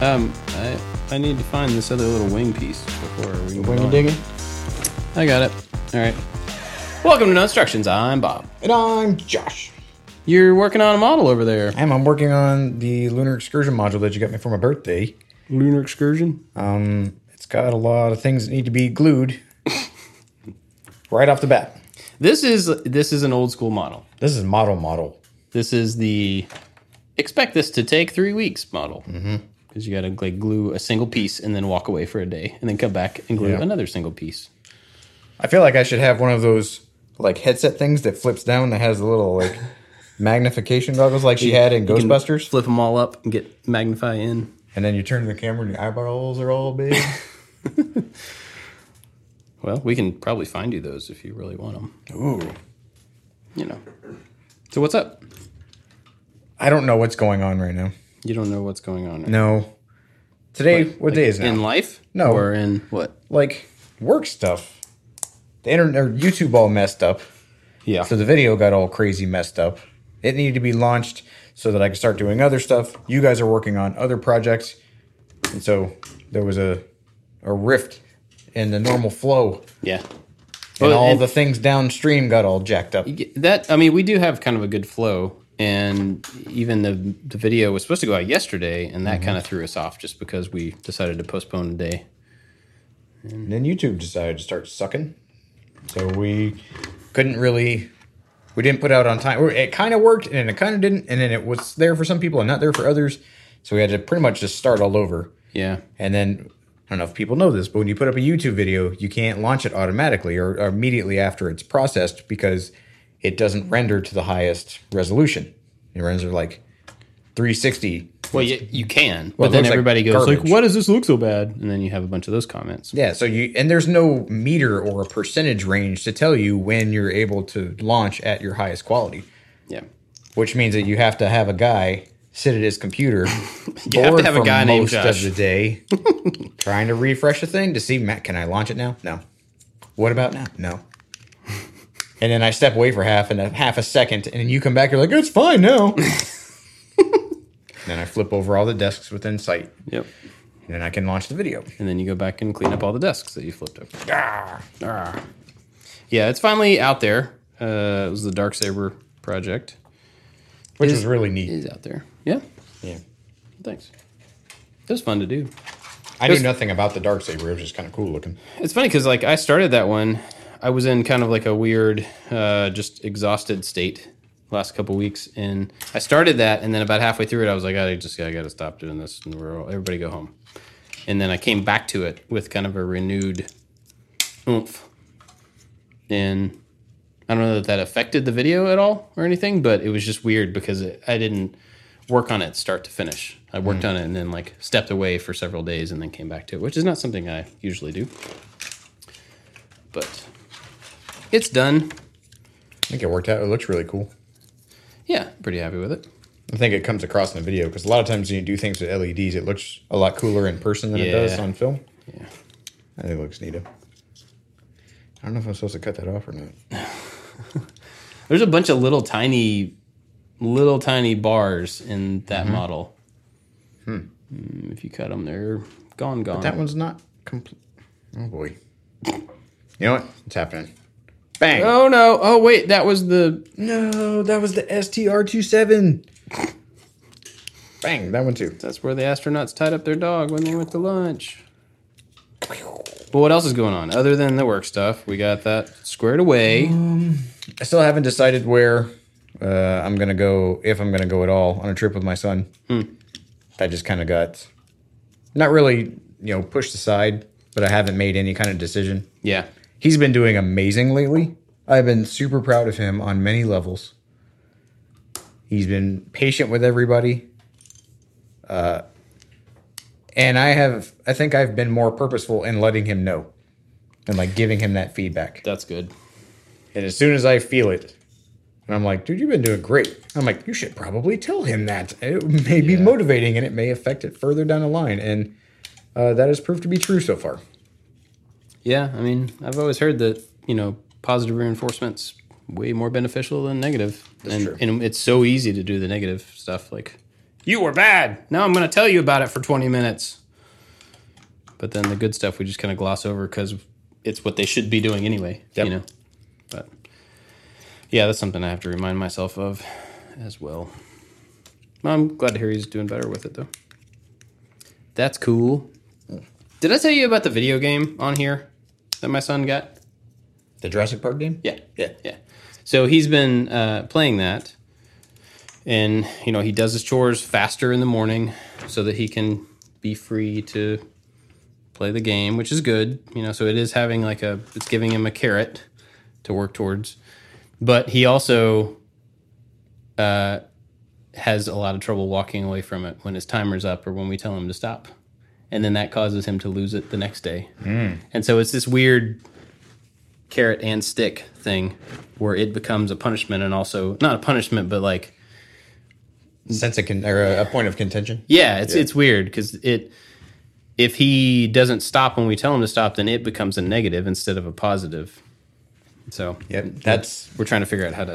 Um, I I need to find this other little wing piece before we move When you on. digging? I got it. All right. Welcome to No Instructions. I'm Bob. And I'm Josh. You're working on a model over there. I'm, I'm working on the lunar excursion module that you got me for my birthday. Lunar excursion. Um, it's got a lot of things that need to be glued right off the bat. This is this is an old school model. This is model model. This is the expect this to take three weeks model. Because you got to like glue a single piece and then walk away for a day and then come back and glue Yeah. another single piece. I feel like I should have one of those like headset things that flips down that has a little like magnification goggles like she had in Ghostbusters. Flip them all up and get magnify in. And then you turn the camera and your eyeballs are all big. Well, we can probably find you those if you really want them. Ooh. You know. So what's up? I don't know what's going on right now. You don't know what's going on. Right? No. Today, what day is it? in life? No. Or in what? Like work stuff. The internet or YouTube all messed up. Yeah. So the video got all crazy messed up. It needed to be launched so that I could start doing other stuff. You guys are working on other projects. And so there was a a rift in the normal flow. yeah. And Well, all and- the things downstream got all jacked up. that I mean, we do have kind of a good flow, and even the the video was supposed to go out yesterday, and that mm-hmm. kind of threw us off just because we decided to postpone a day. And then YouTube decided to start sucking. So we couldn't really we didn't put out on time. It kind of worked and it kind of didn't and then it was there for some people and not there for others. So we had to pretty much just start all over. Yeah. And then I don't know if people know this, but when you put up a YouTube video, you can't launch it automatically or, or immediately after it's processed because it doesn't render to the highest resolution. It renders like 360. Well, you, you can, Well, but then looks like everybody goes like, garbage. "Why does this look so bad?" And then you have a bunch of those comments. Yeah, so you and there's no meter or a percentage range to tell you when you're able to launch at your highest quality, Yeah. which means that you have to have a guy sit at his computer. You have to have a guy named most Josh. of the day, trying to refresh a thing to see, Matt, can I launch it now? No. What about now? No. And then I step away for half and a half a second, and then you come back. You're like, it's fine now. then I flip over all the desks within sight, Yep. and then I can launch the video. And then you go back and clean up all the desks that you flipped over. Ah. Ah. Yeah, it's finally out there. Uh, it was the Dark Saber project. which Is- was really neat. Is out there. Yeah. Yeah. Thanks. It was fun to do. I knew nothing about the dark saber. It was just kind of cool looking. It's funny because like I started that one, I was in kind of like a weird, uh, just exhausted state last couple weeks, and I started that, and then about halfway through it, I was like, I just I got to stop doing this, and we're all, everybody go home. And then I came back to it with kind of a renewed oomph, and I don't know that that affected the video at all or anything, but it was just weird because it, I didn't work on it start to finish. I worked on it and then like stepped away for several days and then came back to it, which is not something I usually do. But it's done. I think it worked out. It looks really cool. Yeah, pretty happy with it. I think it comes across in the video because a lot of times when you do things with LEDs, it looks a lot cooler in person than it does on film. Yeah. I think it looks neato. I don't know if I'm supposed to cut that off or not. There's a bunch of little tiny, little tiny bars in that model. Mm, If you cut them, they're gone, gone. That one's not complete. Oh boy. You know what? It's happening. Bang. Oh no! Oh wait, that was the No, that was the STR27. Bang, that one too. That's where the astronauts tied up their dog when they went to lunch. But what else is going on other than the work stuff? We got that squared away. I still haven't decided where uh, I'm gonna go, if I'm gonna go at all, on a trip with my son. I just kind of got not really, you know, pushed aside, but I haven't made any kind of decision. Yeah, He's been doing amazing lately. I've been super proud of him on many levels. He's been patient with everybody. Uh, and I have, I think I've been more purposeful in letting him know and like giving him that feedback. that's good. And as soon as I feel it, and I'm like, dude, you've been doing great. I'm like, you should probably tell him that. It may be Yeah. motivating and it may affect it further down the line. And uh, that has proved to be true so far. Yeah, I mean, I've always heard that you know positive reinforcement's way more beneficial than negative, and true. and it's so easy to do the negative stuff. Like You were bad. Now I'm going to tell you about it for 20 minutes. But then the good stuff we just kind of gloss over because it's what they should be doing anyway. Yep. You know. But yeah, that's something I have to remind myself of as well. Well, I'm glad to hear he's doing better with it though. That's cool. Mm. Did I tell you about the video game on here that my son got? The Jurassic Park game? Yeah, Yeah. yeah. So he's been uh, playing that, and you know he does his chores faster in the morning so that he can be free to play the game, which is good. You know, so it is having like a it's giving him a carrot to work towards, but he also uh, has a lot of trouble walking away from it when his timer's up or when we tell him to stop. And then that causes him to lose it the next day. Hmm. And so it's this weird carrot and stick thing where it becomes a punishment and also not a punishment but like Sense of con- or a, a point of contention. yeah it's it's weird because it if he doesn't stop when we tell him to stop then it becomes a negative instead of a positive so Yep, that's we're trying to figure out how to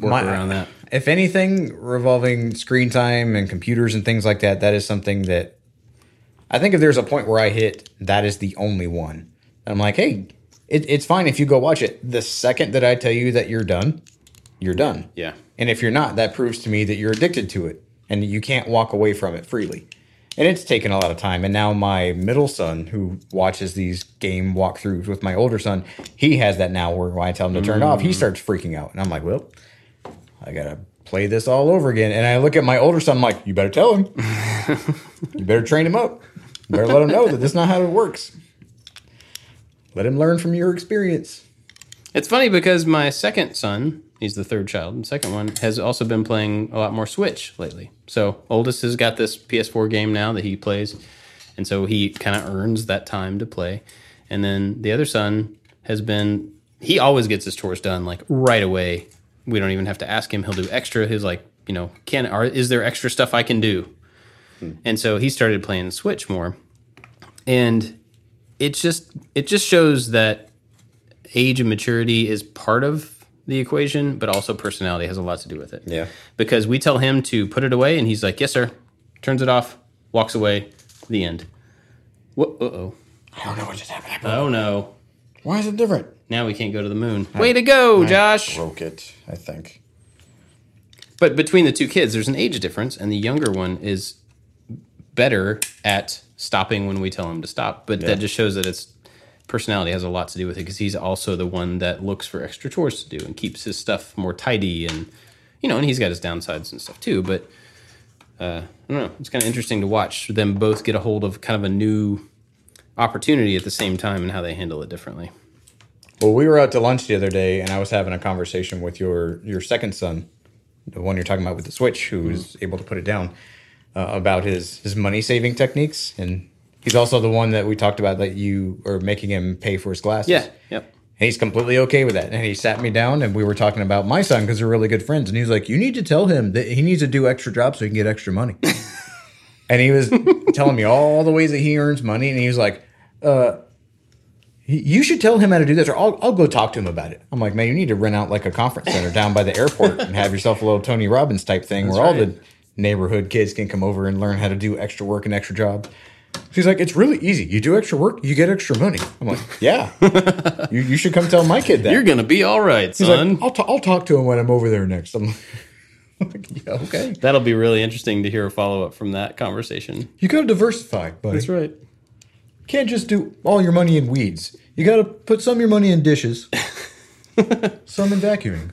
work My- around that If anything, revolving screen time and computers and things like that, that is something that I think if there's a point where I hit, that is the only one. I'm like, hey, it, it's fine if you go watch it. The second that I tell you that you're done, you're done. yeah And if you're not, that proves to me that you're addicted to it and you can't walk away from it freely. And it's taken a lot of time. And now my middle son, who watches these game walkthroughs with my older son, he has that now where when I tell him to turn it off, he mm. starts freaking out. And I'm like, well, I got to play this all over again. And I look at my older son, I'm like, you better tell him. you better train him up. Better let him know that this is not how it works. Let him learn from your experience. It's funny because my second son, he's the third child, the second one has also been playing a lot more Switch lately. So oldest has got this PS4 game now that he plays, and so he kind of earns that time to play. And then the other son has been he always gets his chores done like right away. We don't even have to ask him; he'll do extra. He's like, you know, can are is there extra stuff I can do? And so he started playing Switch more, and it just it just shows that age and maturity is part of the equation, but also personality has a lot to do with it. Yeah. Because we tell him to put it away, and he's like, "Yes, sir." Turns it off, walks away. The end. Whoa, uh oh. I don't know what just happened. Oh no. Why is it different? Now we can't go to the moon. Way to go, Josh. Broke it, I think. But between the two kids, there's an age difference, and the younger one is better at stopping when we tell him to stop. But that just shows that it's personality has a lot to do with it because he's also the one that looks for extra chores to do and keeps his stuff more tidy and you know, and he's got his downsides and stuff too. But uh, I don't know, it's kind of interesting to watch them both get a hold of kind of a new opportunity at the same time and how they handle it differently. Well, we were out to lunch the other day, and I was having a conversation with your your second son, the one you're talking about with the Switch, who was able to put it down, uh, about his his money saving techniques, and he's also the one that we talked about that you are making him pay for his glasses. Yeah. Yep. And he's completely okay with that. And he sat me down and we were talking about my son because we're really good friends. And he's like, You need to tell him that he needs to do extra jobs so he can get extra money. and he was telling me all the ways that he earns money. And he was like, uh, you should tell him how to do this, or I'll, I'll go talk to him about it. I'm like, man, you need to rent out like a conference center down by the airport and have yourself a little Tony Robbins type thing where all the right. Neighborhood kids can come over and learn how to do extra work and extra jobs. She's like, it's really easy. You do extra work, you get extra money. I'm like, yeah, you, you should come tell my kid that. You're gonna be all right, He's son. like, I'll, ta- I'll talk to him when I'm over there next. I'm like, I'm like, yeah, okay. That'll be really interesting to hear a follow up from that conversation. You got to diversify, buddy. That's right. can't just do all your money in weeds. You got to put some of your money in dishes, some in vacuuming.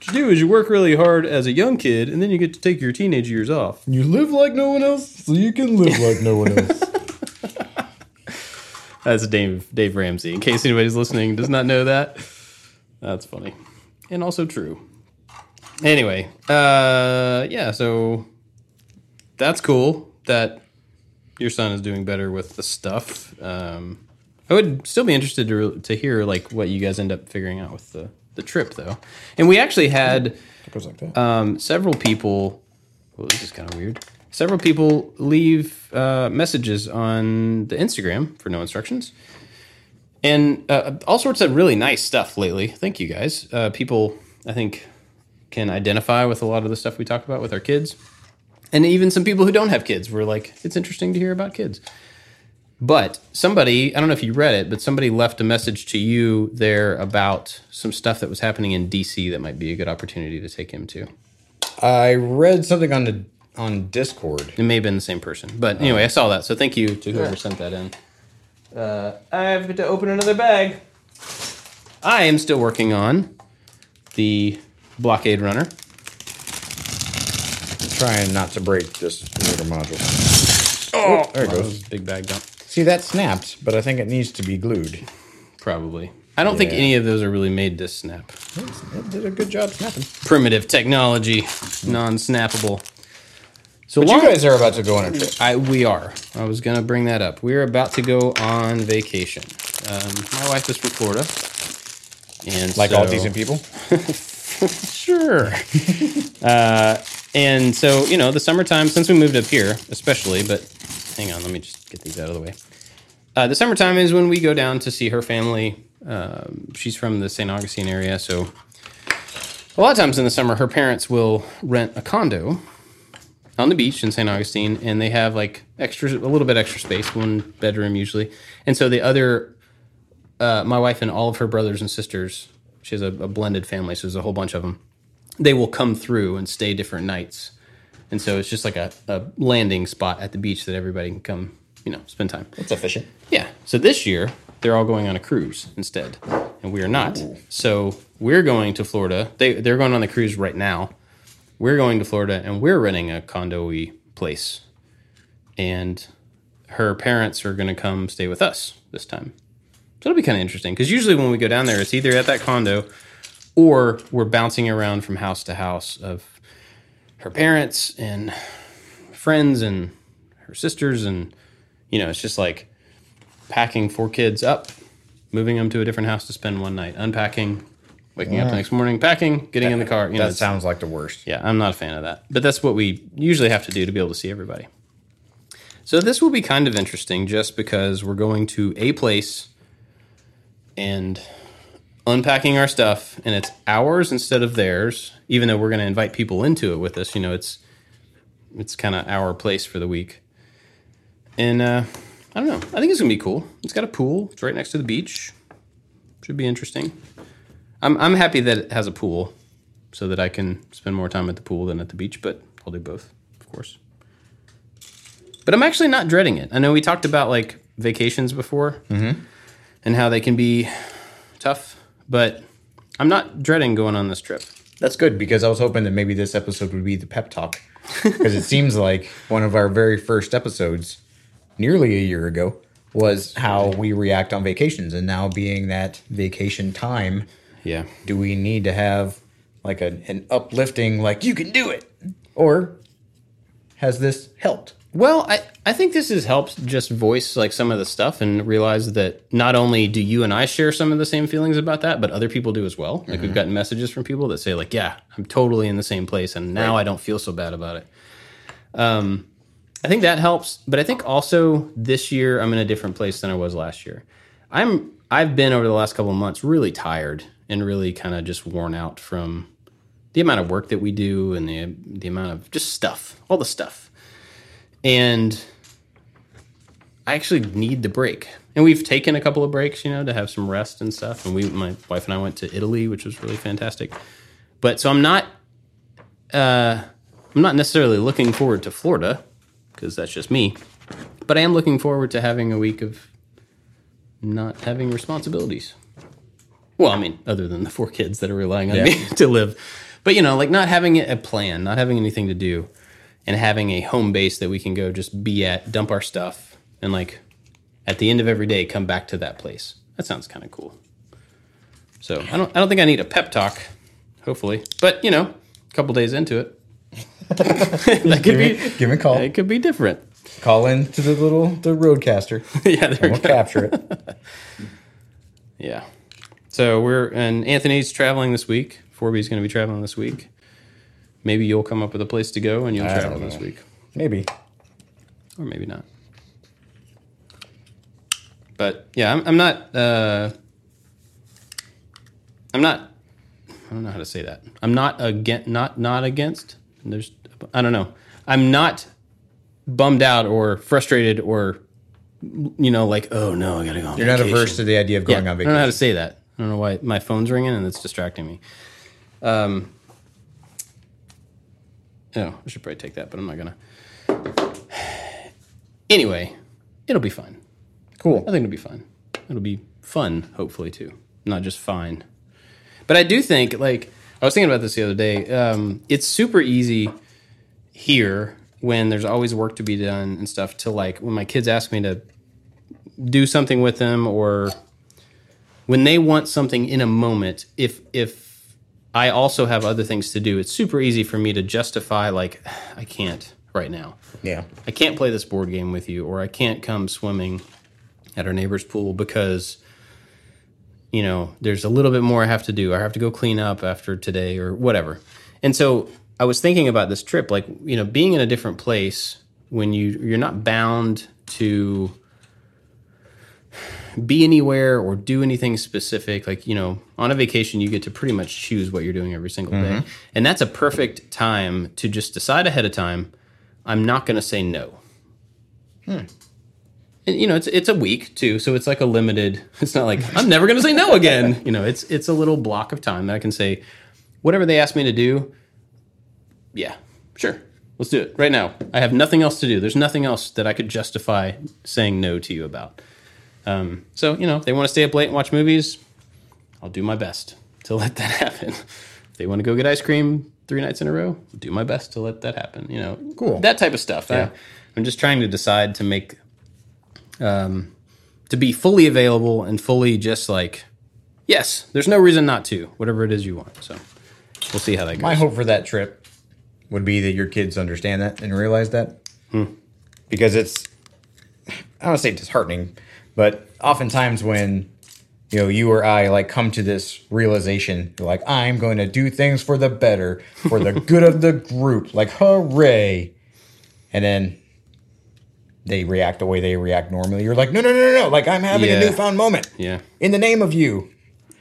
What you do is you work really hard as a young kid, and then you get to take your teenage years off. You live like no one else, so you can live like no one else. That's Dave Dave Ramsey. In case anybody's listening does not know that, that's funny, and also true. Anyway, uh, yeah. So that's cool that your son is doing better with the stuff. Um, I would still be interested to to hear like what you guys end up figuring out with the the trip though. And we actually had like um, several people. Well, this is kind of weird. Several people leave uh, messages on the Instagram for no instructions, and uh, all sorts of really nice stuff lately. Thank you guys. Uh, people, I think, can identify with a lot of the stuff we talk about with our kids, and even some people who don't have kids were like, it's interesting to hear about kids. But somebody, I don't know if you read it, but somebody left a message to you there about some stuff that was happening in DC that might be a good opportunity to take him to. I read something on the on Discord. It may have been the same person, but anyway, I saw that. So thank you to whoever sent that in. Uh, I have to open another bag. I am still working on the blockade runner. Trying not to break this motor module. Oh, there it goes. that was a big bag dump. See that snapped, but I think it needs to be glued. Probably. I don't think any of those are really made to snap. It did a good job snapping. Primitive technology, non-snappable. So But long- you guys are about to go on a trip. I we are. I was gonna bring that up. We're about to go on vacation. Um, my wife is from Florida, and Like all decent people. Sure. uh, and so you know, the summertime since we moved up here, especially. But hang on, let me just get these out of the way. Uh, the summertime is when we go down to see her family. Um, she's from the St. Augustine area, so a lot of times in the summer, her parents will rent a condo on the beach in St. Augustine, and they have like extra, a little bit extra space, one bedroom usually. And so the other, uh, my wife and all of her brothers and sisters, she has a, a blended family, so there's a whole bunch of them. They will come through and stay different nights, and so it's just like a, a landing spot at the beach that everybody can come, you know, spend time. It's efficient. Yeah. So this year they're all going on a cruise instead, and we are not. So we're going to Florida. They they're going on the cruise right now. We're going to Florida, and we're renting a condo-y place, and her parents are going to come stay with us this time. So it'll be kind of interesting because usually when we go down there, it's either at that condo or we're bouncing around from house to house of her parents and friends and her sisters and you know it's just like packing four kids up, moving them to a different house to spend one night, unpacking, waking up the next morning, packing, getting in the car. You know, That it's- sounds like the worst. yeah, I'm not a fan of that. But that's what we usually have to do to be able to see everybody. So this will be kind of interesting just because we're going to a place and unpacking our stuff and it's ours instead of theirs, even though we're going to invite people into it with us, you know, it's it's kind of our place for the week. And uh I don't know. I think it's going to be cool. It's got a pool. It's right next to the beach. Should be interesting. I'm I'm happy that it has a pool so that I can spend more time at the pool than at the beach, but I'll do both, of course. But I'm actually not dreading it. I know we talked about like vacations before and how they can be tough, but I'm not dreading going on this trip. That's good because I was hoping that maybe this episode would be the pep talk because it seems like one of our very first episodes, nearly a year ago, was how we react on vacations. And now, being that vacation time, Yeah. do we need to have like a, an uplifting, like you can do it, or has this helped? Well, I, I think this has helped just voice like some of the stuff and realize that not only do you and I share some of the same feelings about that, but other people do as well. Like we've gotten messages from people that say like, "Yeah, I'm totally in the same place, and now I don't feel so bad about it." Um, I think that helps, but I think also this year I'm in a different place than I was last year. I'm I've been over the last couple of months really tired and really kind of just worn out from the amount of work that we do and the the amount of just stuff, all the stuff and I actually need the break. And we've taken a couple of breaks, you know, to have some rest and stuff. And we, my wife and I, went to Italy, which was really fantastic. But so I'm not, uh, I'm not necessarily looking forward to Florida because that's just me. But I am looking forward to having a week of not having responsibilities. Well, I mean, other than the four kids that are relying on Yeah. me to live. But you know, like not having a plan, not having anything to do, and having a home base that we can go just be at, dump our stuff, and like at the end of every day come back to that place. That sounds kind of cool. So I don't I don't think I need a pep talk, hopefully. But you know, a couple days into it. that could be Give me a call. it could be different. Call in to the little the RODECaster. yeah, there we We'll capture it. Yeah. So we're and Anthony's traveling this week. Forby's going to be traveling this week. Maybe you'll come up with a place to go and you'll I travel this week, Maybe. or maybe not. But yeah, I'm, I'm not. Uh, I'm not. I don't know how to say that. I'm not against. Not not against There's, I don't know. I'm not bummed out or frustrated or, you know, like, oh no, I gotta go. On You're not averse to the idea of going Yeah, on vacation. I don't know how to say that. I don't know why my phone's ringing and it's distracting me. Um, oh, I should probably take that, but I'm not gonna. Anyway, it'll be fine. Cool. I think it'll be fun. It'll be fun, hopefully too, not just fine. But I do think, like, I was thinking about this the other day. Um, it's super easy here when there's always work to be done and stuff. To like when my kids ask me to do something with them, or when they want something in a moment. If if I also have other things to do, it's super easy for me to justify like I can't right now. Yeah. I can't play this board game with you, or I can't come swimming at our neighbor's pool because, you know, there's a little bit more I have to do. I have to go clean up after today or whatever. And so I was thinking about this trip, like, you know, being in a different place when you you're not bound to be anywhere or do anything specific like you know on a vacation you get to pretty much choose what you're doing every single day. Mm-hmm. And that's a perfect time to just decide ahead of time i'm not going to say no. Hmm. And you know it's it's a week too so it's like a limited it's not like i'm never going to say no again. You know it's it's a little block of time that i can say whatever they ask me to do yeah sure let's do it right now. I have nothing else to do. There's nothing else that i could justify saying no to you about um, so you know, if they want to stay up late and watch movies, I'll do my best to let that happen. If they want to go get ice cream three nights in a row, I'll do my best to let that happen. You know, Cool. That type of stuff. Yeah. I, I'm just trying to decide to make, um, to be fully available and fully just like, yes, there's no reason not to. Whatever it is you want. So we'll see how that goes. My hope for that trip would be that your kids understand that and realize that. Because it's, I don't want to say disheartening, but oftentimes when, you know, you or I like come to this realization, like, I'm going to do things for the better, for the good of the group, like, hooray. And then they react the way they react normally. You're like, no, no, no, no, no. Like, I'm having Yeah. a newfound moment yeah. in the name of you.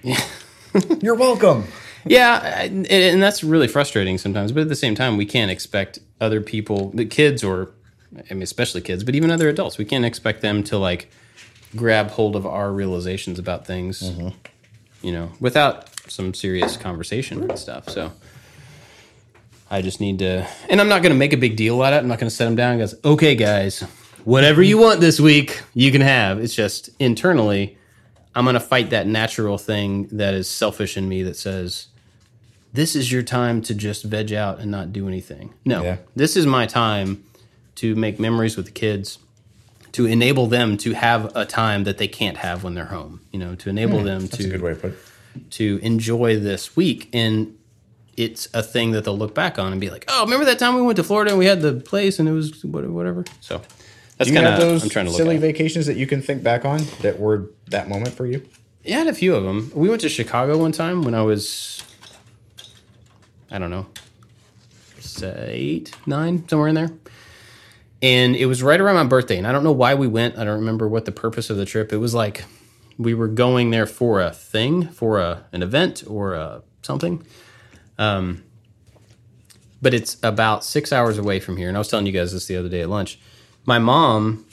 you're welcome. Yeah, and and that's really frustrating sometimes. But at the same time, we can't expect other people, the kids, or I mean, especially kids, but even other adults, we can't expect them to like grab hold of our realizations about things, mm-hmm. you know, without some serious conversation and stuff. So I just need to, and I'm not going to make a big deal out of it. I'm not going to set them down and go, okay, guys, whatever you want this week, you can have. It's just internally, I'm going to fight that natural thing that is selfish in me that says, this is your time to just veg out and not do anything. No, Yeah. this is my time to make memories with the kids, to enable them to have a time that they can't have when they're home. You know, to enable hmm. them That's a to good way to put to enjoy this week and it's a thing that they'll look back on and be like, "Oh, remember that time we went to Florida and we had the place and it was whatever." So that's kind of those I'm trying to look silly at. vacations that you can think back on that were that moment for you? Yeah, I had a few of them. We went to Chicago one time when I was, I don't know, say eight, nine, somewhere in there. And it was right around my birthday. And I don't know why we went. I don't remember what the purpose of the trip. It was like we were going there for a thing, for a an event or a something. Um, but it's about six hours away from here. And I was telling you guys this the other day at lunch. My mom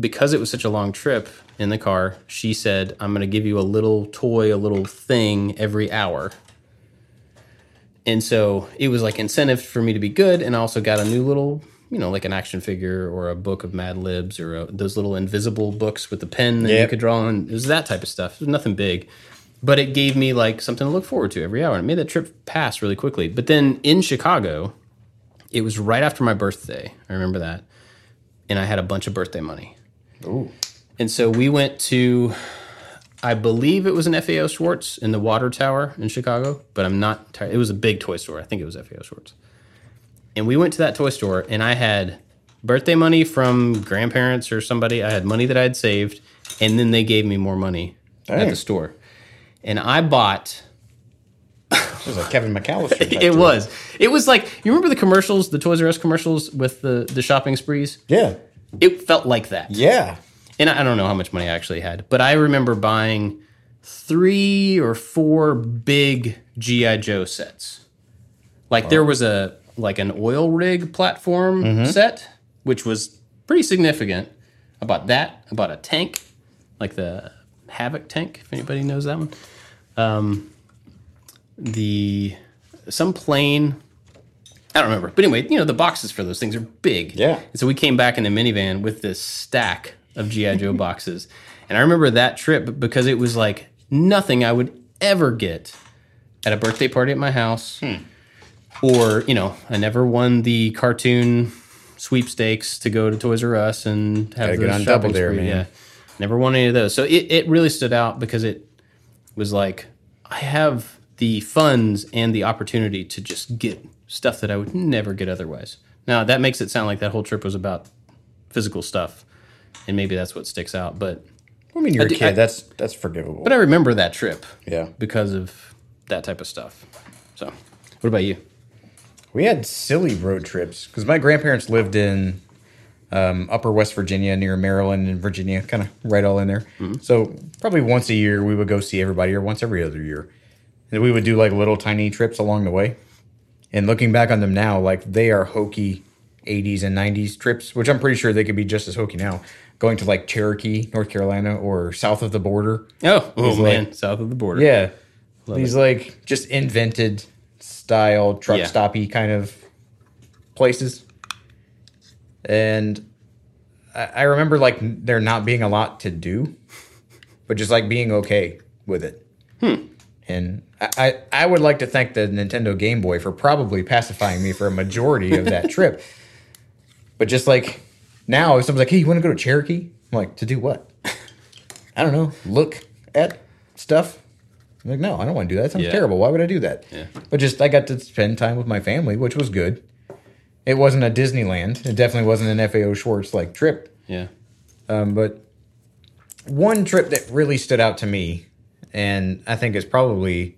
because it was such a long trip in the car, she said, I'm going to give you a little toy, a little thing every hour. And so it was like incentive for me to be good. And I also got a new little, you know, like an action figure or a book of Mad Libs or a, those little invisible books with the pen that you could draw on. It was that type of stuff. It was nothing big. But it gave me like something to look forward to every hour. And it made that trip pass really quickly. But then in Chicago, it was right after my birthday. I remember that. And I had a bunch of birthday money. Ooh. And so we went to, I believe it was an FAO Schwarz in the Water Tower in Chicago, but I'm not. It was a big toy store. I think it was FAO Schwarz. And we went to that toy store, and I had birthday money from grandparents or somebody. I had money that I had saved, and then they gave me more money at the store. And I bought. It was like Kevin McAllister. It was. It was like you remember the commercials, the Toys R Us commercials with the the shopping sprees. Yeah. It felt like that. Yeah. and I I don't know how much money I actually had, but I remember buying three or four big GI Joe sets. Like there was a like an oil rig platform Mm-hmm. set, which was pretty significant. I bought that. I bought a tank, like the Havoc tank, if anybody knows that one. Um, the some plane. I don't remember, but anyway, you know the boxes for those things are big. Yeah. And so we came back in a minivan with this stack of GI Joe boxes, and I remember that trip because it was like nothing I would ever get at a birthday party at my house, or you know, I never won the cartoon sweepstakes to go to Toys R Us and have Gotta get those shopping Double Dare, spree. man. Yeah, never won any of those. So it, it really stood out because it was like I have the funds and the opportunity to just get stuff that I would never get otherwise. Now that makes it sound like that whole trip was about physical stuff, and maybe that's what sticks out. But I mean, you're a do- kid. I- that's that's forgivable. but I remember that trip yeah, because of that type of stuff. So, what about you? We had silly road trips because my grandparents lived in um, Upper West Virginia, near Maryland and Virginia, kind of right all in there. So probably once a year we would go see everybody, or once every other year, and we would do like little tiny trips along the way. And looking back on them now, like they are hokey 80s and 90s trips, which I'm pretty sure they could be just as hokey now. Going to like Cherokee, North Carolina, or south of the border. Oh, oh man, like- south of the border. Yeah. These like just invented style truck Yeah. stoppy kind of places. And I, I remember like there not being a lot to do, but just like being okay with it. Hmm. And I, I, I would like to thank the Nintendo Game Boy for probably pacifying me for a majority of that trip. But just like now, if someone's like, hey, you want to go to Cherokee? I'm like, to do what? I don't know. Look at stuff. I'm like, no, I don't want to do that. That sounds Yeah. terrible. Why would I do that? Yeah. But just I got to spend time with my family, which was good. It wasn't a Disneyland. It definitely wasn't an FAO Schwarz like trip. yeah, Um, but one trip that really stood out to me, and I think is probably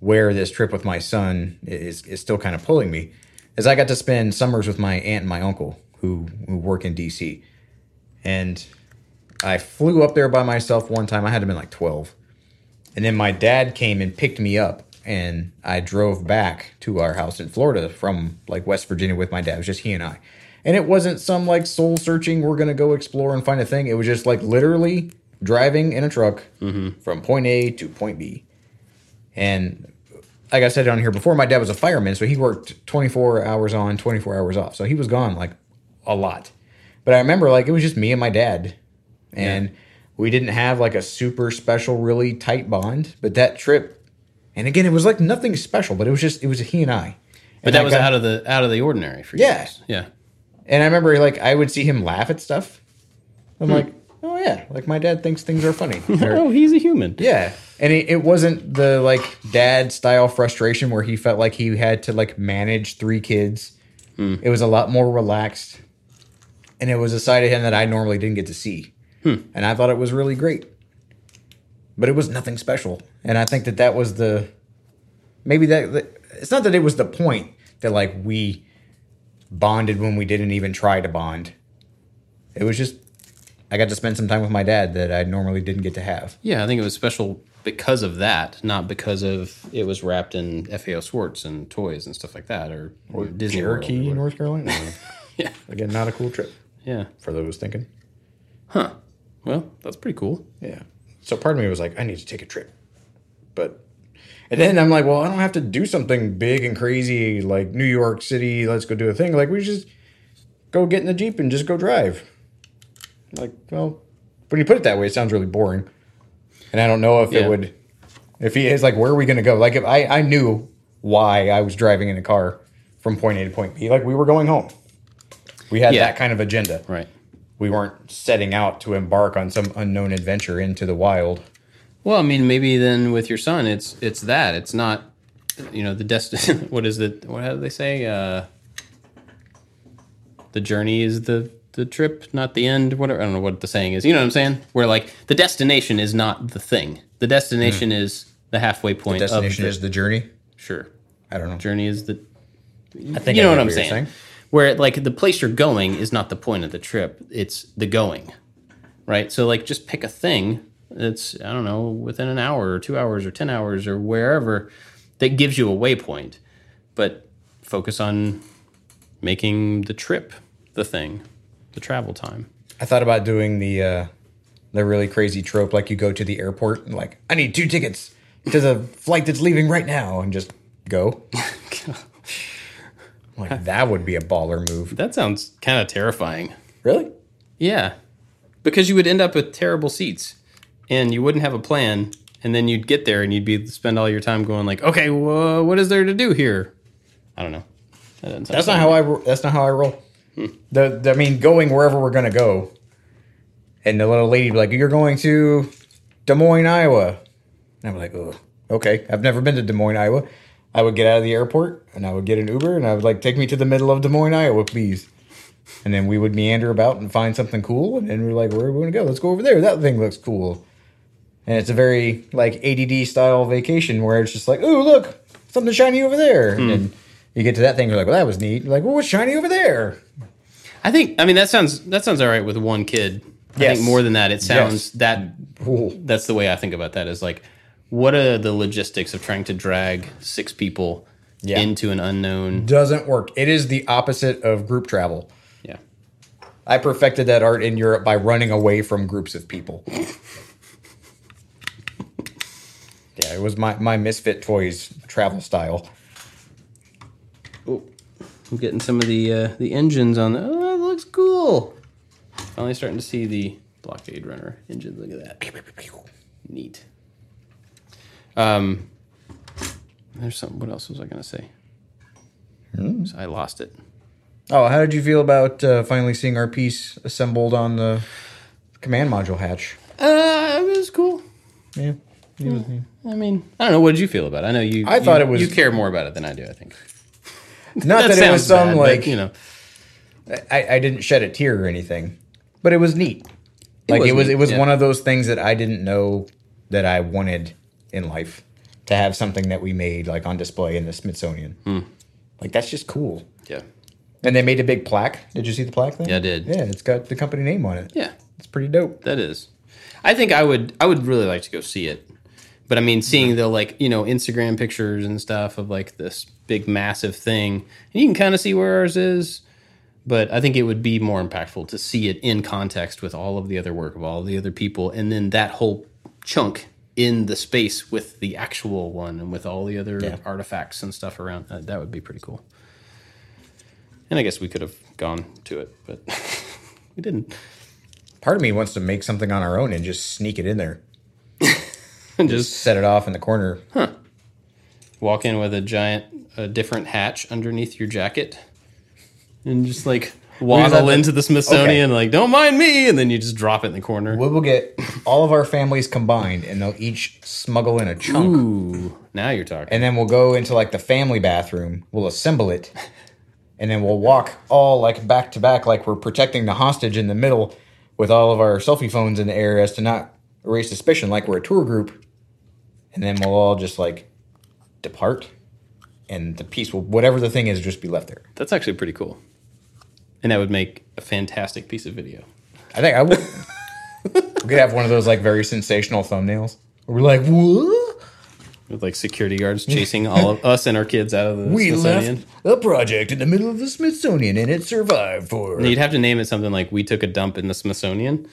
where this trip with my son is is still kind of pulling me, is I got to spend summers with my aunt and my uncle who who work in DC, and I flew up there by myself one time. I had to been like twelve, and then my dad came and picked me up. And I drove back to our house in Florida from like West Virginia with my dad. It was just he and I. And it wasn't some like soul searching, we're going to go explore and find a thing. It was just like literally driving in a truck mm-hmm. from point A to point B. And like I said on here before, my dad was a fireman, so he worked 24 hours on, 24 hours off. So he was gone like a lot. But I remember like it was just me and my dad. And we didn't have like a super special, really tight bond. But that trip, and again, it was like nothing special, but it was just, it was he and I. but And that I was got- out of the out of the ordinary for you. Yeah. guys. yeah, And I remember like I would see him laugh at stuff. I'm hmm. like, oh yeah, like my dad thinks things are funny. Or- Oh, he's a human. yeah, and it, it wasn't the like dad style frustration where he felt like he had to like manage three kids. Hmm. It was a lot more relaxed, and it was a side of him that I normally didn't get to see, Hmm. and I thought it was really great. But it was nothing special, and I think that that was the maybe that, that it's not that it was the point that like we bonded when we didn't even try to bond. It was just I got to spend some time with my dad that I normally didn't get to have. Yeah, I think it was special because of that, not because of it was wrapped in FAO Schwarz and toys and stuff like that, or, or Disney World or Cherokee, whatever. North Carolina. Yeah, Again, not a cool trip yeah. for those thinking. Huh. Well, that's pretty cool. Yeah. So part of me was like, I need to take a trip. But and then I'm like, well, I don't have to do something big and crazy like New York City, let's go do a thing. Like we just go get in the Jeep and just go drive. Like, well, when you put it that way, it sounds really boring. And I don't know if Yeah. it would if he is like, where are we gonna go? Like if I, I knew why I was driving in a car from point A to point B. Like we were going home. We had Yeah. that kind of agenda Right. We weren't setting out to embark on some unknown adventure into the wild. Well, I mean, maybe then with your son, it's it's that. It's not, you know, the destination. what is it? What how do they say? Uh, the journey is the the trip, not the end. Whatever. I don't know what the saying is. You know what I'm saying? Where like the destination is not the thing. The destination is the halfway point. Destination of the, is the journey. sure. I don't know. Journey is the I think you I know what I'm you're saying. Where like the place you're going is not the point of the trip; it's the going, right? So like, just pick a thing that's I don't know within an hour or two hours or ten hours or wherever that gives you a waypoint. But focus on making the trip the thing, the travel time. I thought about doing the uh, the really crazy trope, like you go to the airport and like, I need two tickets to the flight that's leaving right now, and just go. like that would be a baller move. That sounds kind of terrifying. Really? Yeah, because you would end up with terrible seats, and you wouldn't have a plan, and then you'd get there and you'd be spend all your time going like, okay, well, what is there to do here? I don't know. That That's not how I. That's not how I roll. The, the I mean, going wherever we're gonna go, and the little lady be like, "You're going to Des Moines, Iowa." And I'm like, "Oh, okay. I've never been to Des Moines, Iowa." I would get out of the airport and I would get an Uber and I would like take me to the middle of Des Moines, Iowa, please. And then we would meander about and find something cool. And then we're like, "Where are we gonna go? Let's go over there. That thing looks cool." And it's a very like ADD style vacation where it's just like, "Oh, look, something shiny over there." And hmm. then you get to that thing, you're like, "Well, that was neat." You're like, "Well, what's shiny over there?" I think. I mean, that sounds that sounds all right with one kid. I Yes. think more than that, it sounds Yes. that. Cool. That's the way I think about that. Is like, what are the logistics of trying to drag six people Yeah. into an unknown? Doesn't work. It is the opposite of group travel. Yeah. I perfected that art in Europe by running away from groups of people. yeah, it was my, my Misfit Toys travel style. Oh, I'm getting some of the uh, the engines on. The, oh, that looks cool. Finally starting to see the blockade runner engines. Look at that. Neat. Um, there's something. What else was I gonna say? I lost it. Oh, how did you feel about uh, finally seeing our piece assembled on the command module hatch? Uh, it was cool. Yeah. it was neat. I mean, I don't know. What did you feel about it? I know you. I thought it was- You care more about it than I do. I think. Not that, it was some bad, but, like you know. I, I didn't shed a tear or anything, but it was neat. Like was it was neat, it was yeah. one of those things that I didn't know that I wanted in life to have something that we made like on display in the Smithsonian. Hmm. Like that's just cool. Yeah. And they made a big plaque. Did you see the plaque thing? Yeah, I did. Yeah, it's got the company name on it. Yeah. It's pretty dope. That is. I think I would I would really like to go see it. But I mean seeing the like, you know, Instagram pictures and stuff of like this big massive thing. And you can kind of see where ours is, but I think it would be more impactful to see it in context with all of the other work of all the other people and then that whole chunk in the space with the actual one and with all the other Yeah. artifacts and stuff around. Uh, that would be pretty cool. And I guess we could have gone to it, but we didn't. Part of me wants to make something on our own and just sneak it in there. And just Set it off in the corner. Huh. Walk in with a giant, a different hatch underneath your jacket, and just like just waddle into the Smithsonian, like "Don't mind me," and then you just drop it in the corner. We will get all of our families combined and they'll each smuggle in a chunk. Ooh, now you're talking. and then we'll go into like the family bathroom. We'll assemble it, and then we'll walk all like back to back, like we're protecting the hostage in the middle, with all of our selfie phones in the air as to not raise suspicion, like we're a tour group. And then we'll all just like depart, and the piece will whatever the thing is just be left there. That's actually pretty cool, and that would make a fantastic piece of video. I think I would. we could have one of those like very sensational thumbnails. We're like, what? With like security guards chasing all of us and our kids out of the We Smithsonian. left a project in the middle of the Smithsonian, and it survived for. And You'd have to name it something like "We took a dump in the Smithsonian."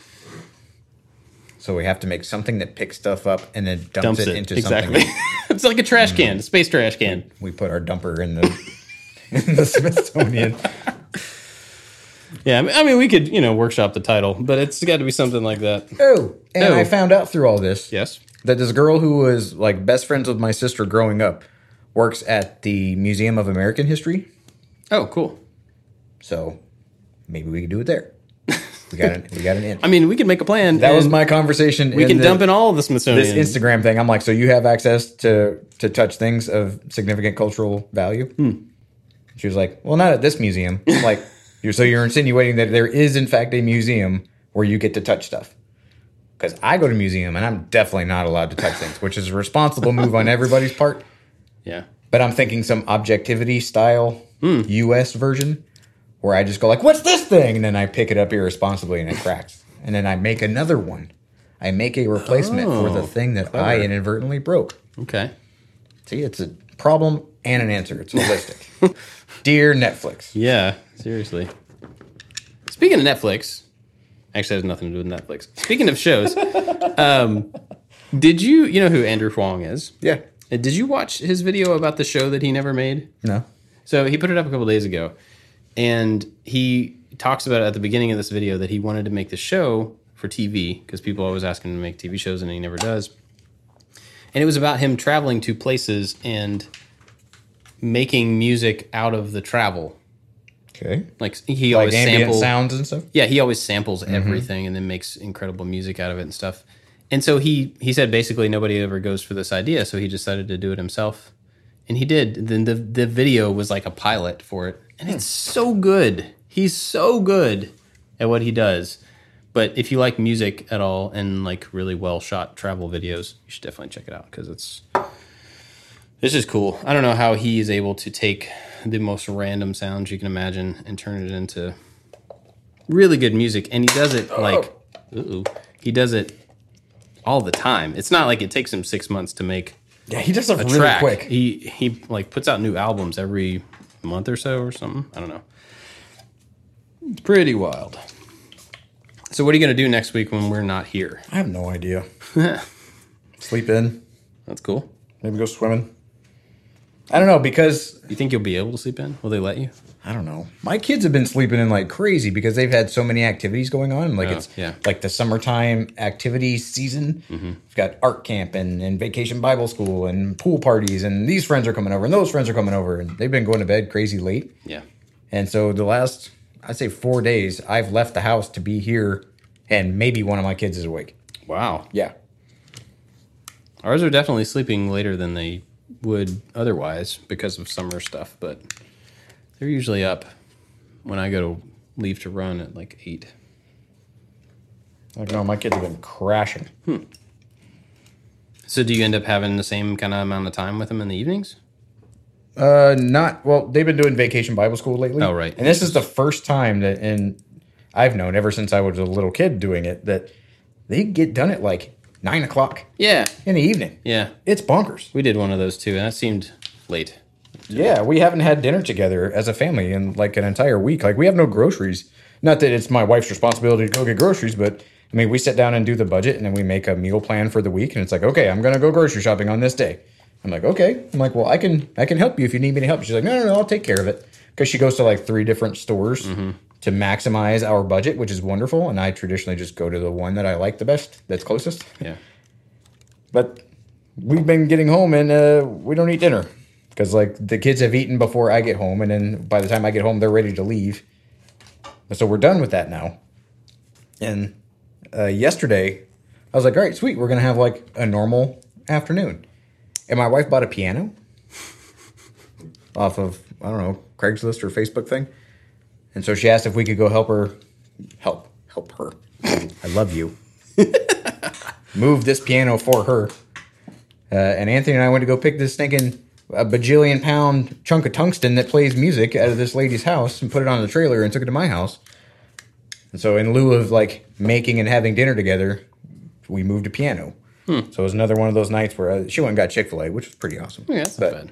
So we have to make something that picks stuff up and then dumps, Dumps it, it, into exactly. something. it's like a trash can, mm. a space trash can. We put our dumper in the in the Smithsonian. Yeah, I mean- I mean, we could you know workshop the title, but it's got to be something like that. Oh, and Oh. I found out through all this Yes. that this girl who was like best friends with my sister growing up works at the Museum of American History. Oh, cool. So maybe we could do it there. We got an we got an in. I mean, we could make a plan. That was and my conversation. We can dump in all of the Smithsonian. this Instagram thing. I'm like, so you have access to to touch things of significant cultural value? Hmm. She was like, well, not at this museum. I'm like, you're so you're insinuating that there is in fact a museum where you get to touch stuff. Because I go to museum and I'm definitely not allowed to touch things, which is a responsible move on everybody's part. yeah. But I'm thinking some objectivity style hmm. U.S. version where I just go like, "What's this thing?" and then I pick it up irresponsibly and it cracks, and then I make another one. I make a replacement for the Oh, thing that clever. I inadvertently broke. Okay. See, it's a problem and an answer. It's holistic. Dear Netflix. Yeah, seriously. Speaking of Netflix, actually has nothing to do with Netflix. Speaking of shows, um, did you you know who Andrew Huang is? Yeah. Uh, Did you watch his video about the show that he never made? No. So he put it up a couple days ago, and he talks about it at the beginning of this video that he wanted to make the show for TV because people always ask him to make TV shows and he never does. And it was about him traveling to places and making music out of the travel. Okay. Like he Like always samples sounds and stuff. yeah, he always samples mm-hmm. everything and then makes incredible music out of it and stuff. And so he he said basically nobody ever goes for this idea, so he decided to do it himself. And he did. Then the the video was like a pilot for it. And it's hmm. so good. He's so good at what he does. But if you like music at all and like really well shot travel videos, you should definitely check it out because it's this is cool. I don't know how he is able to take the most random sounds you can imagine and turn it into really good music and he does it oh. like ooh, he does it all the time it's not like it takes him six months to make Yeah, he does it really track quick. he he like puts out new albums every month or so or something i don't know it's pretty wild so what are you going to do next week when we're not here I have no idea. Sleep in. that's cool Maybe go swimming. I don't know because you think you'll be able to sleep in will they let you I don't know. My kids have been sleeping in like crazy because they've had so many activities going on. Like Oh, it's yeah. like the summertime activity season. Mm-hmm. We've got art camp and, and vacation Bible school and pool parties and these friends are coming over and those friends are coming over and they've been going to bed crazy late. yeah And so the last I'd say four days I've left the house to be here and maybe one of my kids is awake. wow Yeah. ours are definitely sleeping later than they would otherwise because of summer stuff but they're usually up when i go to leave to run at like eight I don't know, my kids have been crashing. So do you end up having the same kind of amount of time with them in the evenings? Uh, not well. They've been doing vacation Bible school lately. Oh, right. And this is the first time that, and I've known ever since I was a little kid doing it that they get done at like nine o'clock Yeah, in the evening. yeah. It's bonkers. We did one of those too, and that seemed late. Yeah, we haven't had dinner together as a family in like an entire week. Like we have no groceries. Not that it's my wife's responsibility to go get groceries, but I mean, we sit down and do the budget, and then we make a meal plan for the week, and it's like, okay, I'm gonna go grocery shopping on this day. I'm like, okay. I'm like, well, I can I can help you if you need me to help. She's like, no, no, no, I'll take care of it because she goes to like three different stores to maximize our budget, which is wonderful. And I traditionally just go to the one that I like the best, that's closest. Yeah, But we've been getting home and uh, we don't eat dinner because like the kids have eaten before I get home, and then by the time I get home, they're ready to leave. So we're done with that now. And uh, yesterday, I was like, all right, sweet, we're gonna have like a normal afternoon. And my wife bought a piano off of I don't know Craigslist or Facebook thing, and so she asked if we could go help her, help help her. I love you. Move this piano for her. Uh, and Anthony and I went to go pick this stinking a bajillion pound chunk of tungsten that plays music out of this lady's house and put it on the trailer and took it to my house. And so, in lieu of like making and having dinner together, we moved a piano. So it was another one of those nights where uh she went and got Chick Fil A, which was pretty awesome. yeah, that's But, bad.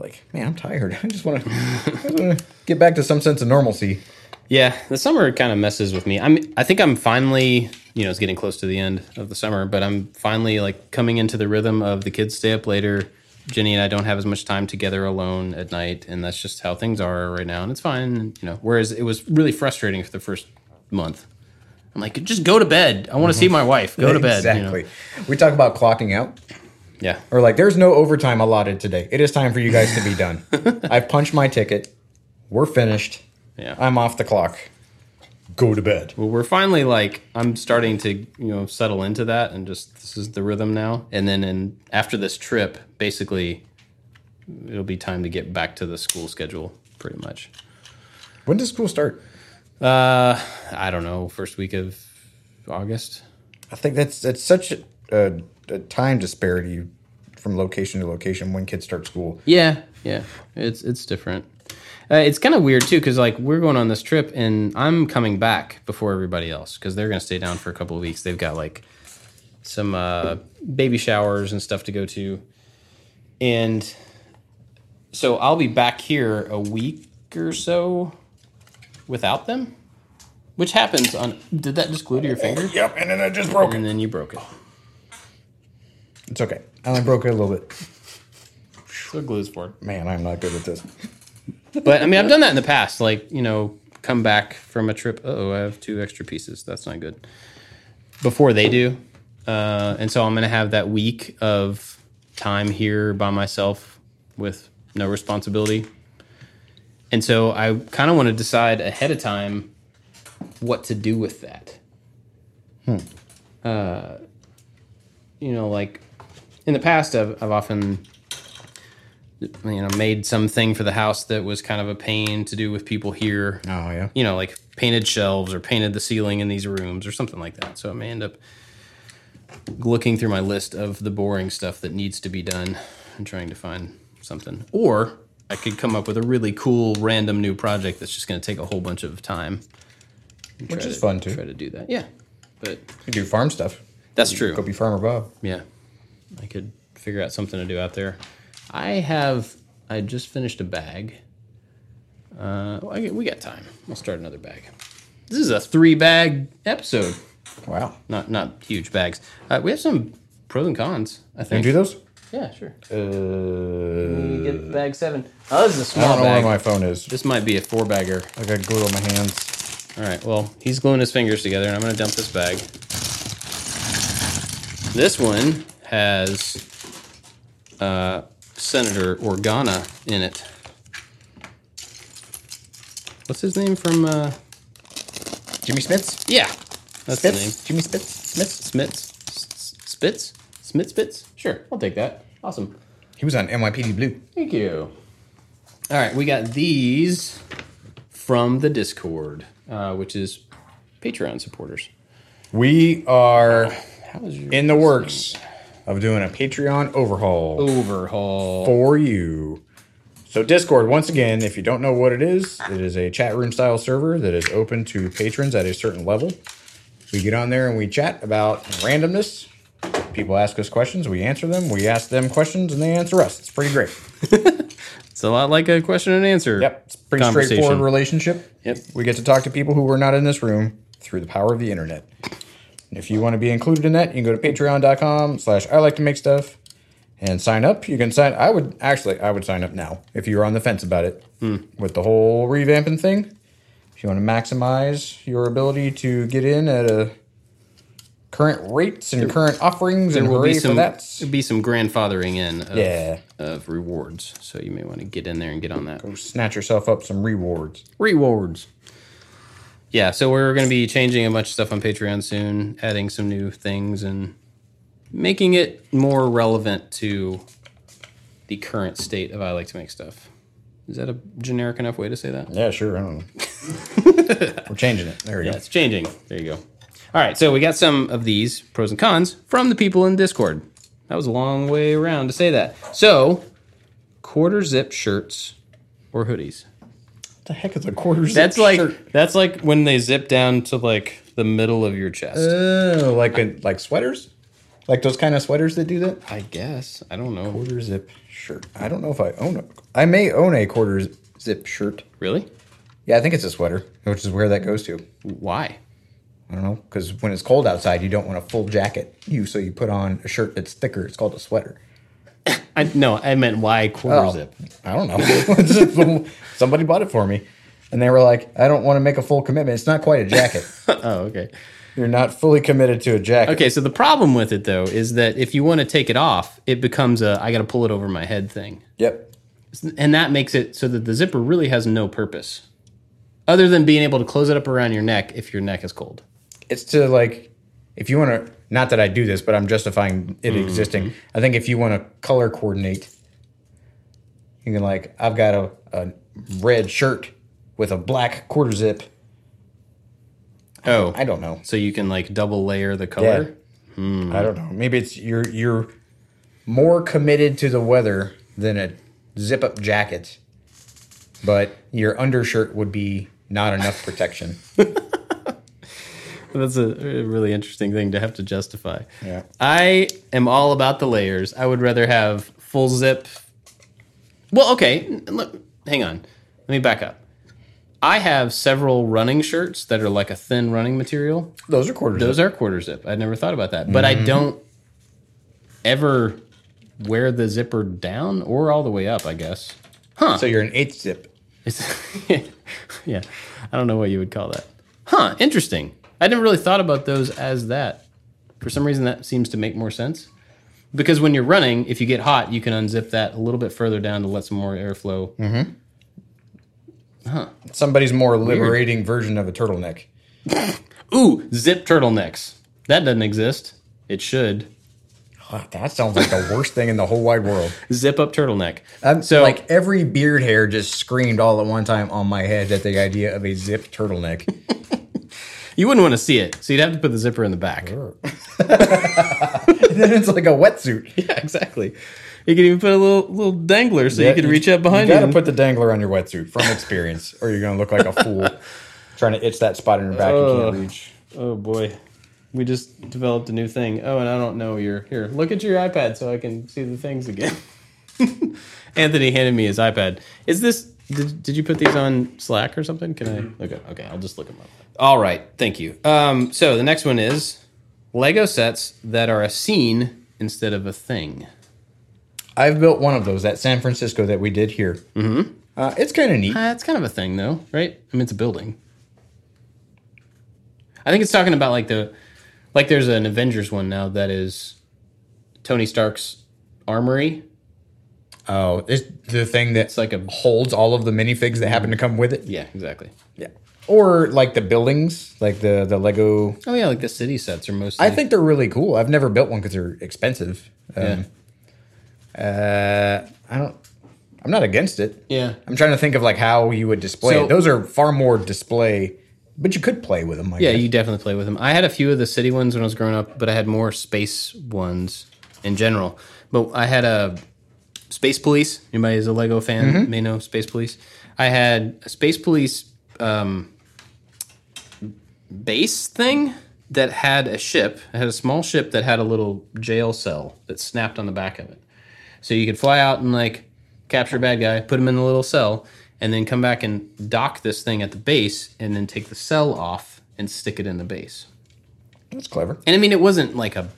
Like, man, I'm tired. I just want to get back to some sense of normalcy. Yeah, the summer kind of messes with me. I'm. I think I'm finally, you know, it's getting close to the end of the summer, but I'm finally like coming into the rhythm of the kids stay up later. Jenny and I don't have as much time together alone at night, and that's just how things are right now, and it's fine. You know, whereas it was really frustrating for the first month. I'm like, just go to bed. I want to see mm-hmm. my wife. Go to bed. you know? Exactly. We talk about clocking out. Yeah. Or like, there's no overtime allotted today. It is time for you guys to be done. I've punched my ticket. We're finished. Yeah. I'm off the clock. Go to bed. Well, we're finally like I'm starting to you know settle into that and just this is the rhythm now. And then in after this trip, basically, it'll be time to get back to the school schedule pretty much. When does school start? Uh, I don't know, first week of August. I think that's that's such a, a, time disparity from location to location when kids start school. Yeah, yeah, it's it's different. Uh, it's kind of weird too because like we're going on this trip and I'm coming back before everybody else because they're gonna stay down for a couple of weeks. They've got like some uh, baby showers and stuff to go to, and so I'll be back here a week or so without them, which happens on. Did that just glue to your finger? Yep, and then I just broke And it. then you broke it. It's okay. I only broke it a little bit. So glue's for. Man, I'm not good at this. But I mean, I've done that in the past. Like you know, come back from a trip. Oh, I have two extra pieces. That's not good. Before they do, uh, and so I'm gonna have that week of time here by myself with no responsibility. And so I kind of want to decide ahead of time what to do with that. Hmm. Uh, you know, like in the past, I've, I've often you know made something for the house that was kind of a pain to do with people here Oh yeah. you know like painted shelves or painted the ceiling in these rooms or something like that so i may end up looking through my list of the boring stuff that needs to be done and trying to find something or i could come up with a really cool random new project that's just going to take a whole bunch of time Which is to- fun, too. try to do that yeah but You do farm stuff. that's true Go be Farmer Bob. yeah, I could figure out something to do out there. I have. I just finished a bag. Uh, well, I, we got time. We'll start another bag. This is a three bag episode. Wow. Not not huge bags. Uh, we have some pros and cons. I think. Can think. you do those? Yeah, sure. Uh, You get bag seven. Oh, this is a I don't small know bag. where my phone is. This might be a four bagger. I got glue on my hands. All right. Well, he's gluing his fingers together, and I'm going to dump this bag. This one has uh, Senator Organa in it. What's his name from? Uh, Jimmy Smits? yeah, that's the name. Jimmy Spitz? Smits? Smits, S- Spitz, Smit Spitz. Sure, I'll take that. Awesome. He was on NYPD Blue. Thank you. All right, we got these from the Discord, uh, which is Patreon supporters. We are How is your in the works of doing a Patreon overhaul overhaul? for you. So Discord, once again, if you don't know what it is, it is a chat room style server that is open to patrons at a certain level. We get on there and we chat about randomness. People ask us questions, we answer them. We ask them questions and they answer us. It's pretty great. It's a lot like a question and answer. Yep, it's a pretty Conversation. straightforward relationship. Yep. We get to talk to people who were not in this room through the power of the internet. And if you want to be included in that, you can go to patreon.com slash I like to make stuff and sign up. You can sign I would actually I would sign up now if you're on the fence about it. Hmm. With the whole revamping thing. If you want to maximize your ability to get in at a current rates and current offerings There and will hooray be for some that. there'll be some grandfathering in of, Yeah. of rewards. So you may want to get in there and get on that. Go Snatch yourself up some rewards. Rewards. Yeah, so we're going to be changing a bunch of stuff on Patreon soon, adding some new things and making it more relevant to the current state of I like to make stuff. Is that a generic enough way to say that? Yeah, sure. I don't know. We're changing it. There we Yeah, go. it's changing. There you go. All right, so we got some of these pros and cons from the people in Discord. That was a long way around to say that. So, quarter zip shirts or hoodies. The heck is a quarter zip That's like shirt? that's like when they zip down to like the middle of your chest. Oh, like a, like sweaters, like those kind of sweaters that do that. I guess. I don't know. Quarter zip shirt. I don't know if I own it. I may own a quarter zip shirt. Really? Yeah, I think it's a sweater, which is where that goes to. Why? I don't know because when it's cold outside, you don't want a full jacket. You so you put on a shirt that's thicker. It's called a sweater. I no, I meant why quarter Oh, zip. I don't know. Somebody bought it for me, and they were like, "I don't want to make a full commitment. It's not quite a jacket. oh, okay. You're not fully committed to a jacket." Okay, so the problem with it though is that if you want to take it off, it becomes a I got to pull it over my head thing. Yep. And that makes it so that the zipper really has no purpose other than being able to close it up around your neck if your neck is cold. it's to like if you want to not that i do this but i'm justifying it mm-hmm. existing. I think if you want to color coordinate you can like i've got a, a red shirt with a black quarter zip. Oh, i don't know. So you can like double layer the color? Hmm. i don't know. Maybe it's you're you're more committed to the weather than a zip up jacket but your undershirt would be not enough protection That's a really interesting thing to have to justify. Yeah. I am all about the layers. I would rather have full zip Well, okay. Look, hang on. Let me back up. I have several running shirts that are like a thin running material. Those are quarters. Those are quarter zip. I'd never thought about that. But I mm-hmm. don't ever wear the zipper down or all the way up, I guess. Huh. So you're an eighth zip. Yeah. I don't know what you would call that. Huh, interesting. I never really thought about those as that. For some reason, that seems to make more sense. Because when you're running, if you get hot, you can unzip that a little bit further down to let some more airflow. Huh. Somebody's more liberating version of a turtleneck. Ooh, zip turtlenecks. That doesn't exist. It should. Ah, that sounds like the worst thing in the whole wide world. Zip up turtleneck. So- so like every beard hair just screamed all at one time on my head at the idea of a zip turtleneck. You wouldn't want to see it, so you'd have to put the zipper in the back. Oh. and then it's like a wetsuit. Yeah, exactly. You can even put a little little dangler so you can reach up behind you. you. gotta and- put the dangler on your wetsuit from experience, or you're gonna look like a fool trying to itch that spot in your back you can't reach. Oh boy. We just developed a new thing. Oh, and I don't know your here. Look at your iPad so I can see the things again. Anthony handed me his iPad. Is this did, did you put these on Slack or something? Can I mm-hmm. look at okay, I'll just look them up. All right, thank you. Um, so the next one is Lego sets that are a scene instead of a thing. I've built one of those at San Francisco that we did here. Mm-hmm. Uh, it's kind of neat. Uh, it's kind of a thing though, right? I mean it's a building. I think it's talking about like the like there's an Avengers one now that is Tony Stark's armory. Oh, it's the thing that It's like a holds all of the minifigs that happen to come with it. yeah, exactly. Yeah. Or like the buildings, like the the Lego. Oh yeah, like the city sets are mostly. I think they're really cool. I've never built one because they're expensive. Um, uh, I don't. I'm not against it. yeah. I'm trying to think of like how you would display So- it. Those are far more display, but you could play with them. I Yeah, guess. you definitely play with them. I had a few of the city ones when I was growing up, but I had more space ones in general. But I had a Space Police. Anybody is a Lego fan may know Space Police. I had a Space Police um, base thing that had a ship. It had a small ship that had a little jail cell that snapped on the back of it. So you could fly out and like capture a bad guy, put him in the little cell, and then come back and dock this thing at the base, and then take the cell off and stick it in the base. That's clever. And I mean, it wasn't like a.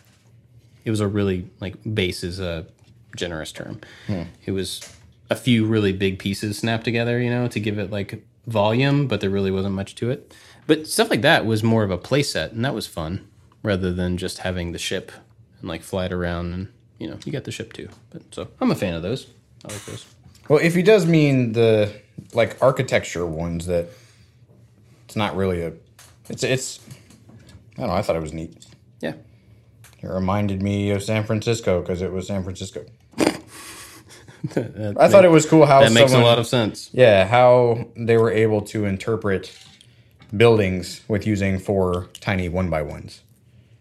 It was a really like base is a generous term. Hmm. It was a few really big pieces snapped together, you know, to give it like volume, but there really wasn't much to it. But stuff like that was more of a play set, and that was fun rather than just having the ship and like fly it around and you know you got the ship too. But so I'm a fan of those. I like those. Well, if he does mean the like architecture ones, that it's not really a. It's it's. I don't know. I thought it was neat. Yeah. It reminded me of San Francisco because it was San Francisco. I thought it was cool how that makes a lot of sense. Yeah, how they were able to interpret buildings with using four tiny one by ones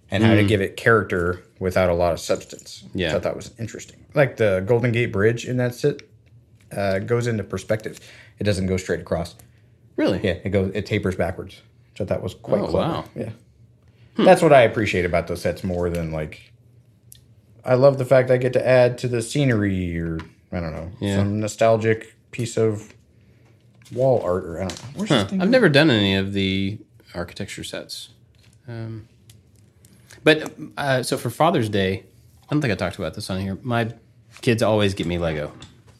and how to give it character without a lot of substance. Yeah. I thought was interesting. Like the Golden Gate Bridge in that sit uh, goes into perspective. It doesn't go straight across. Really? Yeah, it goes it tapers backwards. So that was quite Oh, clever. wow. Yeah. That's what I appreciate about those sets more than like I love the fact I get to add to the scenery or I don't know, Yeah. some nostalgic piece of wall art or I don't know. Where's this thing? I've never done any of the architecture sets. Um, but uh, so for Father's Day, I don't think I talked about this on here. My kids always get me Lego,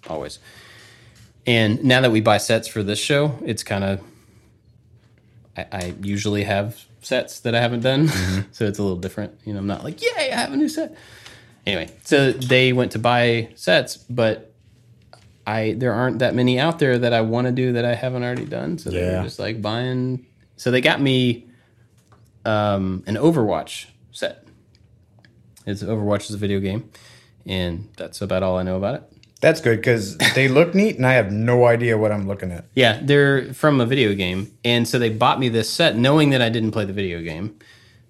always. And now that we buy sets for this show, it's kind of. I, I usually have sets that I haven't done, so it's a little different. You know, I'm not like, yay, I have a new set. Anyway, so they went to buy sets, but I there aren't that many out there that I want to do that I haven't already done. So they're just like buying. So they got me um, an Overwatch set. It's Overwatch is a video game, and that's about all I know about it. That's good because they look neat and I have no idea what I'm looking at. Yeah, they're from a video game, and so they bought me this set knowing that I didn't play the video game,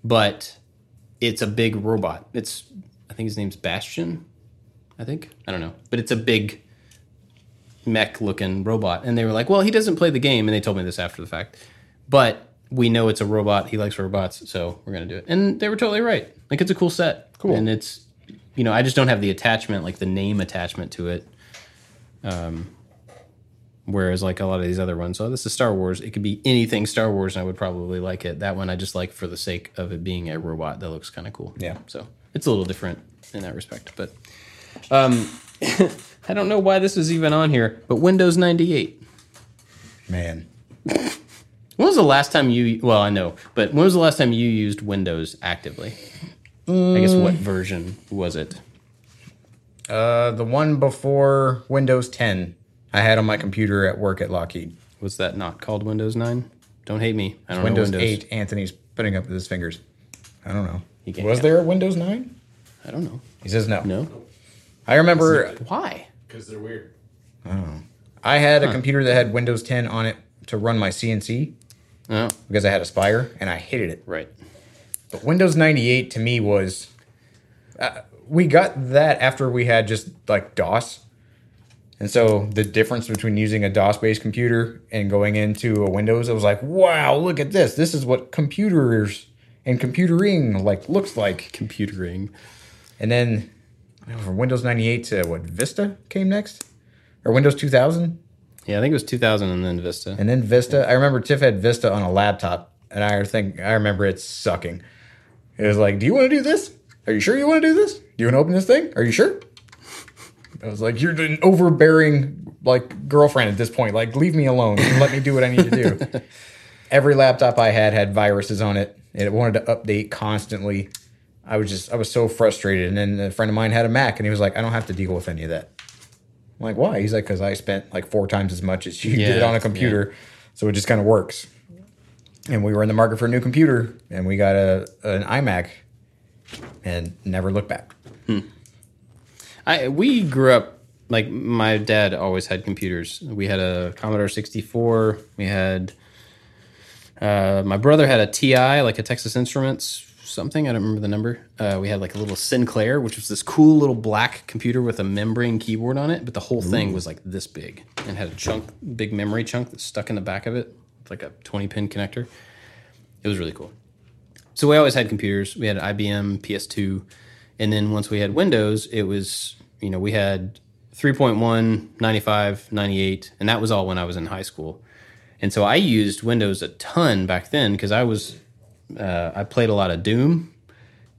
but it's a big robot. It's I think his name's Bastion. I think I don't know, but it's a big mech looking robot, and they were like, "Well, he doesn't play the game," and they told me this after the fact, but we know it's a robot. He likes robots, so we're gonna do it. And they were totally right. Like it's a cool set, Cool. and it's you know I just don't have the attachment, like the name attachment to it Um, whereas like a lot of these other ones, oh, this is Star Wars. It could be anything Star Wars, and I would probably like it. That one I just like for the sake of it being a robot that looks kind of cool. Yeah. So it's a little different in that respect, but um, I don't know why this is even on here. But Windows ninety eight. Man. When was the last time you? Well, I know, but when was the last time you used Windows actively? I guess what version was it? Uh, the one before Windows 10, I had on my computer at work at Lockheed. Was that not called Windows nine? Don't hate me. I don't Windows, know Windows 8, Anthony's putting up with his fingers. I don't know. Was there a Windows 9? I don't know. He says no. No. I remember Why? Because they're weird. Oh. I had a computer that had Windows 10 on it to run my CNC Oh, because I had a Spire and I hated it. right. But Windows 98 to me was. Uh, we got that after we had just like DOS. And so the difference between using a DOS based computer and going into a Windows, I was like, wow, look at this. This is what computers and computering like looks like. Computering. And then you know, from Windows 98 to what Vista came next? Or Windows 2000? Yeah, I think it was 2000 and then Vista. And then Vista. I remember Tiff had Vista on a laptop, and I think I remember it sucking. It was like, "Do you want to do this? Are you sure you want to do this? Do you want to open this thing? Are you sure?" I was like, "You're an overbearing like girlfriend at this point. Like, leave me alone. and Let me do what I need to do." Every laptop I had had viruses on it, and it wanted to update constantly. I was just, I was so frustrated. And then a friend of mine had a Mac, and he was like, "I don't have to deal with any of that." I'm like, why? He's like, because I spent like four times as much as you did on a computer, so it just kind of works. And we were in the market for a new computer, and we got a an iMac, and never looked back. I we grew up like my dad always had computers. We had a Commodore 64. We had uh, my brother had a TI, like a Texas Instruments something. I don't remember the number. Uh, we had like a little Sinclair, which was this cool little black computer with a membrane keyboard on it, but the whole thing was like this big and had a chunk, big memory chunk that stuck in the back of it, with like a 20 pin connector. It was really cool. So we always had computers. We had IBM, PS2, and then once we had Windows, it was you know we had 3.1, 95, 98, and that was all when I was in high school. And so I used Windows a ton back then because I was uh, I played a lot of Doom,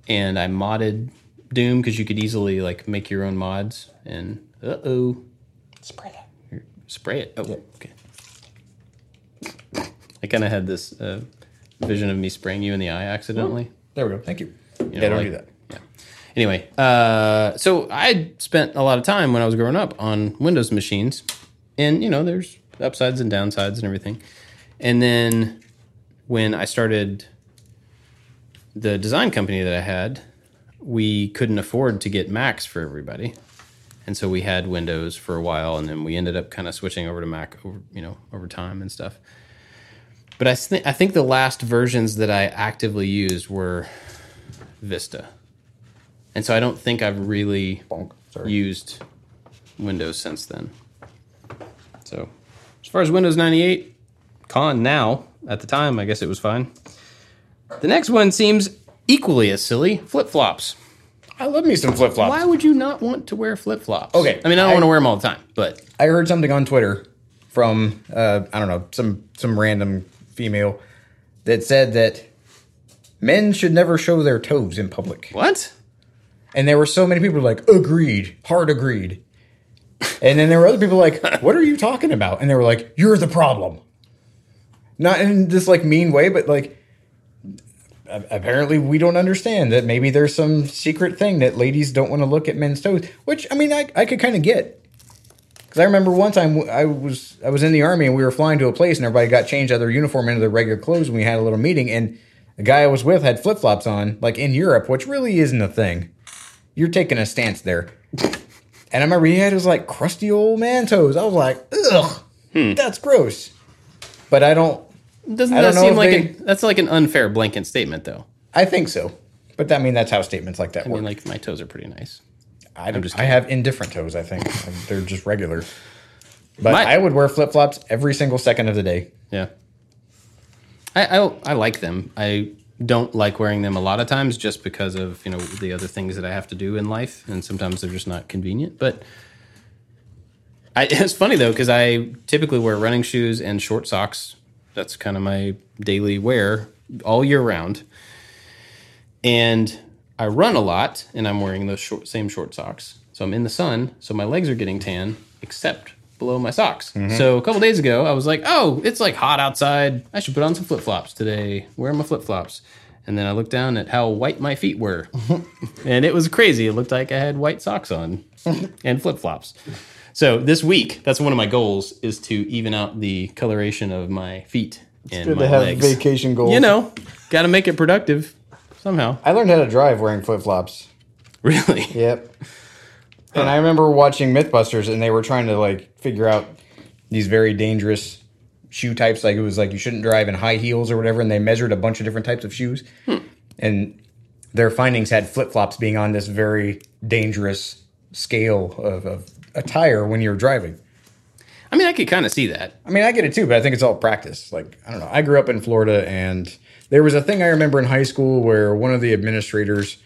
and I modded Doom because you could easily like make your own mods. And uh oh, Spray that. spray it. Oh, okay. I kind of had this uh, vision of me spraying you in the eye accidentally. There we go. Thank you. You yeah, don't like- do that. Yeah. Anyway, uh, so I spent a lot of time when I was growing up on Windows machines, and you know, there's upsides and downsides and everything. And then when I started the design company that I had, we couldn't afford to get Macs for everybody. And so we had Windows for a while, and then we ended up kind of switching over to Mac over, you know, over time and stuff. But I, th- I think the last versions that I actively used were Vista. And so I don't think I've really Bonk. Used Windows since then. So as far as Windows 98, con now, at the time, I guess it was fine. The next one seems equally as silly flip flops. I love me some flip flops. Why would you not want to wear flip flops? Okay, I mean, I don't I- want to wear them all the time, but I heard something on Twitter from uh, I don't know some some random female that said that men should never show their toes in public. what? And there were so many people like, agreed, hard agreed. And then there were other people like, what are you talking about? And they were like, you're the problem. Not in this like mean way, but like apparently we don't understand that maybe there's some secret thing that ladies don't want to look at men's toes, which I mean I, I could kind of get. Cuz I remember one time I was I was in the army and we were flying to a place and everybody got changed out of their uniform into their regular clothes and we had a little meeting and the guy I was with had flip-flops on like in Europe, which really isn't a thing you're taking a stance there. And I remember he had his like crusty old man toes. I was like, ugh, hmm. that's gross. But I don't. Doesn't that seem like they- a, that's like an unfair blanket statement, though? I think so. But I mean, that's how statements like that I work. mean, like my toes are pretty nice. I, don't, just I have indifferent toes. I think they're just regular. But My- I would wear flip flops every single second of the day. Yeah. I, I I like them. I don't like wearing them a lot of times just because of you know the other things that I have to do in life, and sometimes they're just not convenient. But I, it's funny though because I typically wear running shoes and short socks. That's kind of my daily wear all year round. And I run a lot, and I'm wearing those short, same short socks. So I'm in the sun, so my legs are getting tan, except below my socks. Mm-hmm. So a couple days ago, I was like, "Oh, it's like hot outside. I should put on some flip flops today. Where are my flip flops?" And then I looked down at how white my feet were, and it was crazy. It looked like I had white socks on and flip flops. So this week, that's one of my goals is to even out the coloration of my feet and Good my to have legs. vacation goals. You know, got to make it productive somehow. I learned how to drive wearing flip flops. Really? Yep. And I remember watching MythBusters, and they were trying to like figure out these very dangerous shoe types. Like it was like you shouldn't drive in high heels or whatever, and they measured a bunch of different types of shoes, hmm. and their findings had flip flops being on this very dangerous scale of, of attire when you're driving. I mean, I could kind of see that. I mean, I get it too, but I think it's all practice. Like, I don't know. I grew up in Florida, and there was a thing I remember in high school where one of the administrators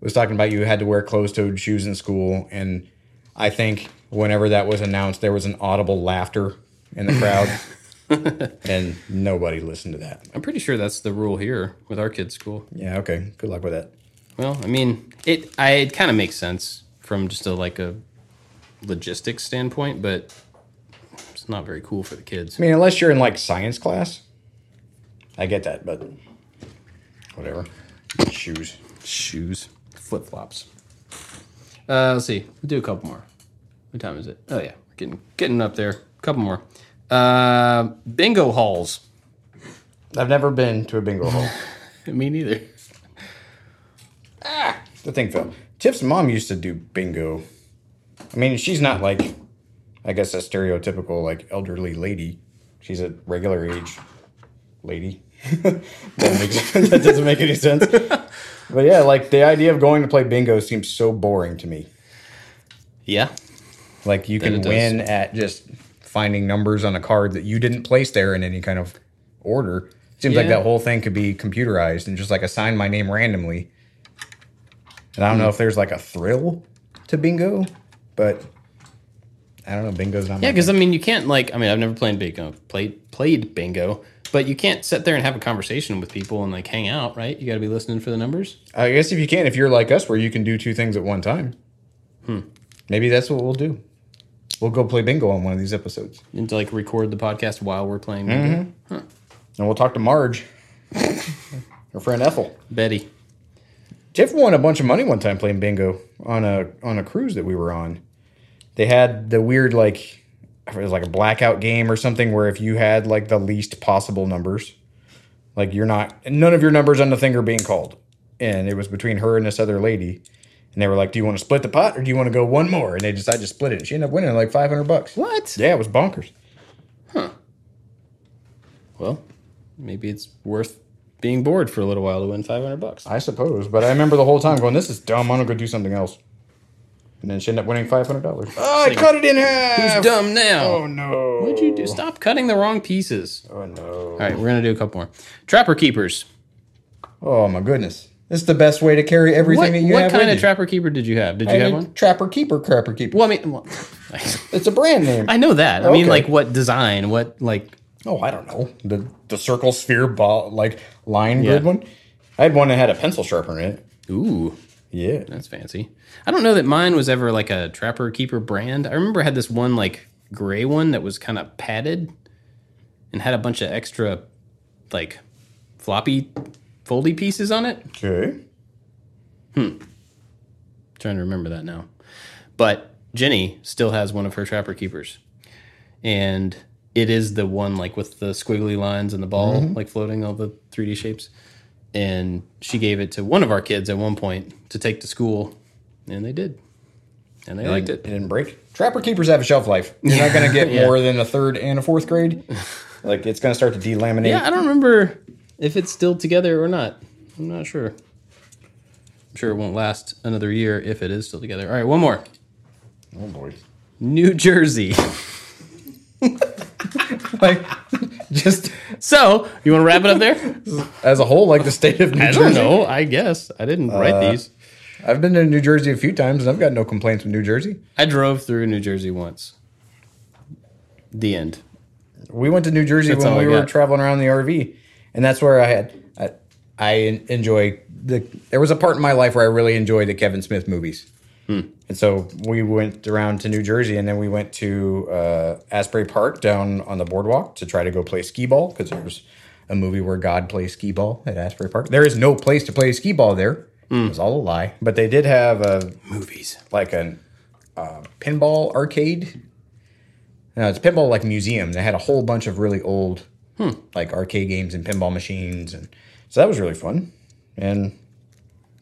was talking about you had to wear closed-toed shoes in school, and I think whenever that was announced, there was an audible laughter in the crowd, and nobody listened to that. I'm pretty sure that's the rule here with our kids' school. Yeah, okay. Good luck with that. Well, I mean, it I it kind of makes sense from just a like a logistics standpoint, but it's not very cool for the kids. I mean, unless you're in like science class, I get that, but whatever. Shoes. Shoes, flip flops. Uh, let's see. We'll do a couple more. What time is it? Oh yeah, we're getting getting up there. A couple more. Uh, bingo halls. I've never been to a bingo hall. Me neither. Ah, the thing fell. Tiff's mom used to do bingo. I mean, she's not like, I guess, a stereotypical like elderly lady. She's a regular age lady. that, makes, that doesn't make any sense. But yeah, like the idea of going to play bingo seems so boring to me. Yeah. Like you can it does. win at just finding numbers on a card that you didn't place there in any kind of order. Seems like that whole thing could be computerized and just like assign my name randomly. And I don't know if there's like a thrill to bingo, but I don't know. Bingo's not. Yeah, because I mean, you can't like. I mean, I've never played bingo, played played bingo, but you can't sit there and have a conversation with people and like hang out, right? You got to be listening for the numbers. I guess if you can, if you're like us, where you can do two things at one time, Hmm. maybe that's what we'll do. We'll go play bingo on one of these episodes, and to like record the podcast while we're playing bingo. and we'll talk to Marge, her friend Ethel. Betty. Tiff won a bunch of money one time playing bingo on a on a cruise that we were on. They had the weird like it was like a blackout game or something where if you had like the least possible numbers, like you're not none of your numbers on the thing are being called, and it was between her and this other lady, and they were like, "Do you want to split the pot or do you want to go one more?" And they decided to split it. And she ended up winning like five hundred bucks. What? Yeah, it was bonkers. Huh. Well, maybe it's worth being bored for a little while to win five hundred bucks. I suppose, but I remember the whole time going, "This is dumb. I'm gonna go do something else." And then she ended up winning five hundred dollars. Oh, I Like, cut it in half. Who's dumb now? Oh no! What'd you do? Stop cutting the wrong pieces. Oh no! All right, we're gonna do a couple more. Trapper keepers. Oh my goodness! This is the best way to carry everything What, that you have. what kind with of you. trapper keeper did you have? Did you I have mean, one? Trapper keeper, crapper keeper. Well, I mean, well, It's a brand name. I know that. I mean, like what design? What like? Oh, I don't know the the circle sphere ball like line Yeah. grid one. I had one that had a pencil sharpener in it. Ooh, Yeah. that's fancy. I don't know that mine was ever like a trapper keeper brand. I remember I had this one like gray one that was kind of padded and had a bunch of extra like floppy foldy pieces on it. Okay. Hmm. Trying to remember that now. But Jenny still has one of her trapper keepers. And it is the one like with the squiggly lines and the ball mm-hmm. like floating all the 3D shapes. And she gave it to one of our kids at one point to take to school, and they did. And they liked It it. didn't break. Trapper keepers have a shelf life. You're not going to get Yeah. more than a third and a fourth grade. Like it's going to start to delaminate. Yeah, I don't remember if it's still together or not. I'm not sure. I'm sure it won't last another year if it is still together. All right, one more. Oh boy. New Jersey. Like just So, you want to wrap it up there? as a whole, like the state of New Jersey. I Jersey. don't know. I guess I didn't uh, write these. I've been to New Jersey a few times, and I've got no complaints with New Jersey. I drove through New Jersey once. The end. We went to New Jersey That's when all we I were got. traveling around the RV, and that's where I had I, I enjoy the. There was a part in my life where I really enjoyed the Kevin Smith movies, Hmm. and so we went around to New Jersey, and then we went to uh, Asbury Park down on the boardwalk to try to go play skee ball because there's a movie where God plays skee ball at Asbury Park. There is no place to play skee ball there. Hmm. It was all a lie, but they did have a Movies. like a uh, pinball arcade. No, it's a pinball like museum. They had a whole bunch of really old like arcade games and pinball machines, and so that was really fun. And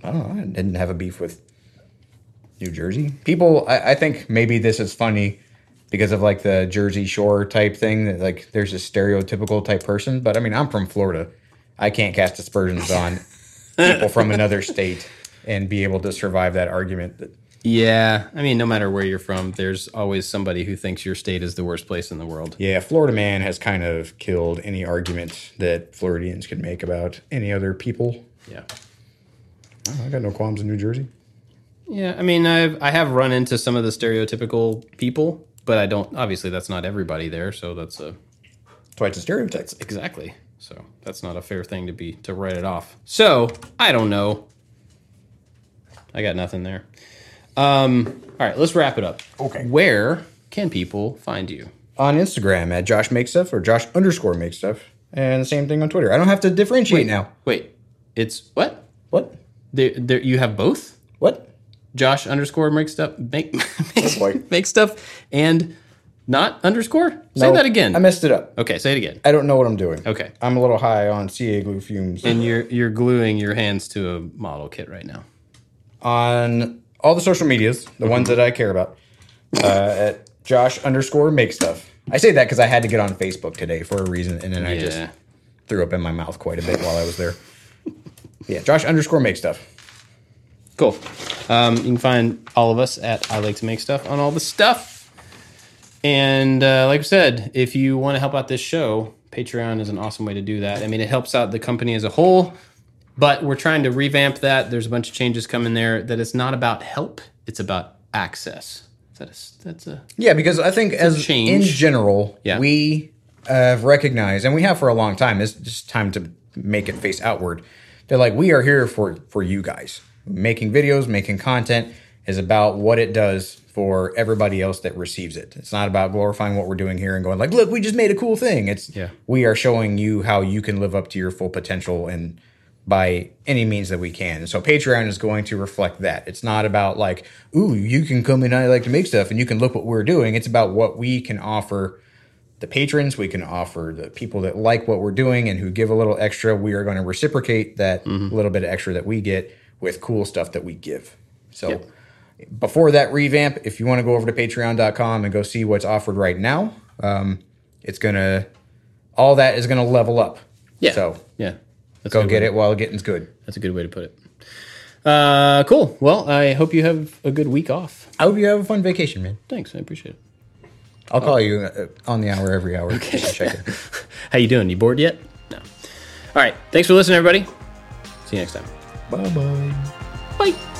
I don't know, I didn't have a beef with New Jersey people. I, I think maybe this is funny because of like the Jersey Shore type thing. That like there's a stereotypical type person, but I mean I'm from Florida. I can't cast aspersions on people from another state and be able to survive that argument. Yeah, I mean, no matter where you're from, there's always somebody who thinks your state is the worst place in the world. Yeah, Florida man has kind of killed any argument that Floridians could make about any other people. Yeah. Oh, I got no qualms in New Jersey. Yeah, I mean, I've I have run into some of the stereotypical people, but I don't. Obviously, that's not everybody there, so that's a it's a stereotype. exactly. So that's not a fair thing to be to write it off. So I don't know. I got nothing there. Um. All right, let's wrap it up. Okay. Where can people find you? On Instagram at Josh Make Stuff or Josh underscore Make Stuff, and the same thing on Twitter. I don't have to differentiate now. Wait, it's what? What? There, there, you have both. Josh underscore make stuff make make, boy. make stuff and not underscore. Say No, that again. I messed it up. okay, say it again. I don't know what I'm doing. Okay. I'm a little high on CA glue fumes. And you're you're gluing your hands to a model kit right now. on all the social medias, the ones that I care about, uh, at Josh underscore Make Stuff. I say that because I had to get on Facebook today for a reason, and then I just threw up in my mouth quite a bit while I was there. Yeah, Josh underscore make stuff. Cool. Um, you can find all of us at I like to make stuff on all the stuff. And uh, like I said, if you want to help out this show, Patreon is an awesome way to do that. I mean, it helps out the company as a whole, but we're trying to revamp that. There's a bunch of changes coming there. That it's not about help; it's about access. Is that a, that's a Yeah, because I think as change. in general, Yeah. we have recognized, and we have for a long time. It's just time to make it face outward. They're like we are here for for you guys. Making videos, making content is about what it does for everybody else that receives it. It's not about glorifying what we're doing here and going like, look, we just made a cool thing. It's Yeah. we are showing you how you can live up to your full potential and by any means that we can. So Patreon is going to reflect that. It's not about like, ooh, you can come in I like to make stuff and you can look what we're doing. It's about what we can offer the patrons, we can offer the people that like what we're doing and who give a little extra. We are going to reciprocate that mm-hmm. little bit of extra that we get with cool stuff that we give. So Yep. before that revamp, if you want to go over to patreon.com and go see what's offered right now, um, it's going to, all that is going to level up. yeah. So yeah. That's go get it while getting's good. That's a good way to put it. Uh, cool. Well, I hope you have a good week off. I hope you have a fun vacation, man. Thanks. I appreciate it. I'll call you uh, on the hour every hour. to check it. How you doing? You bored yet? No. All right. Thanks for listening, everybody. See you next time. Bye bye. Bye.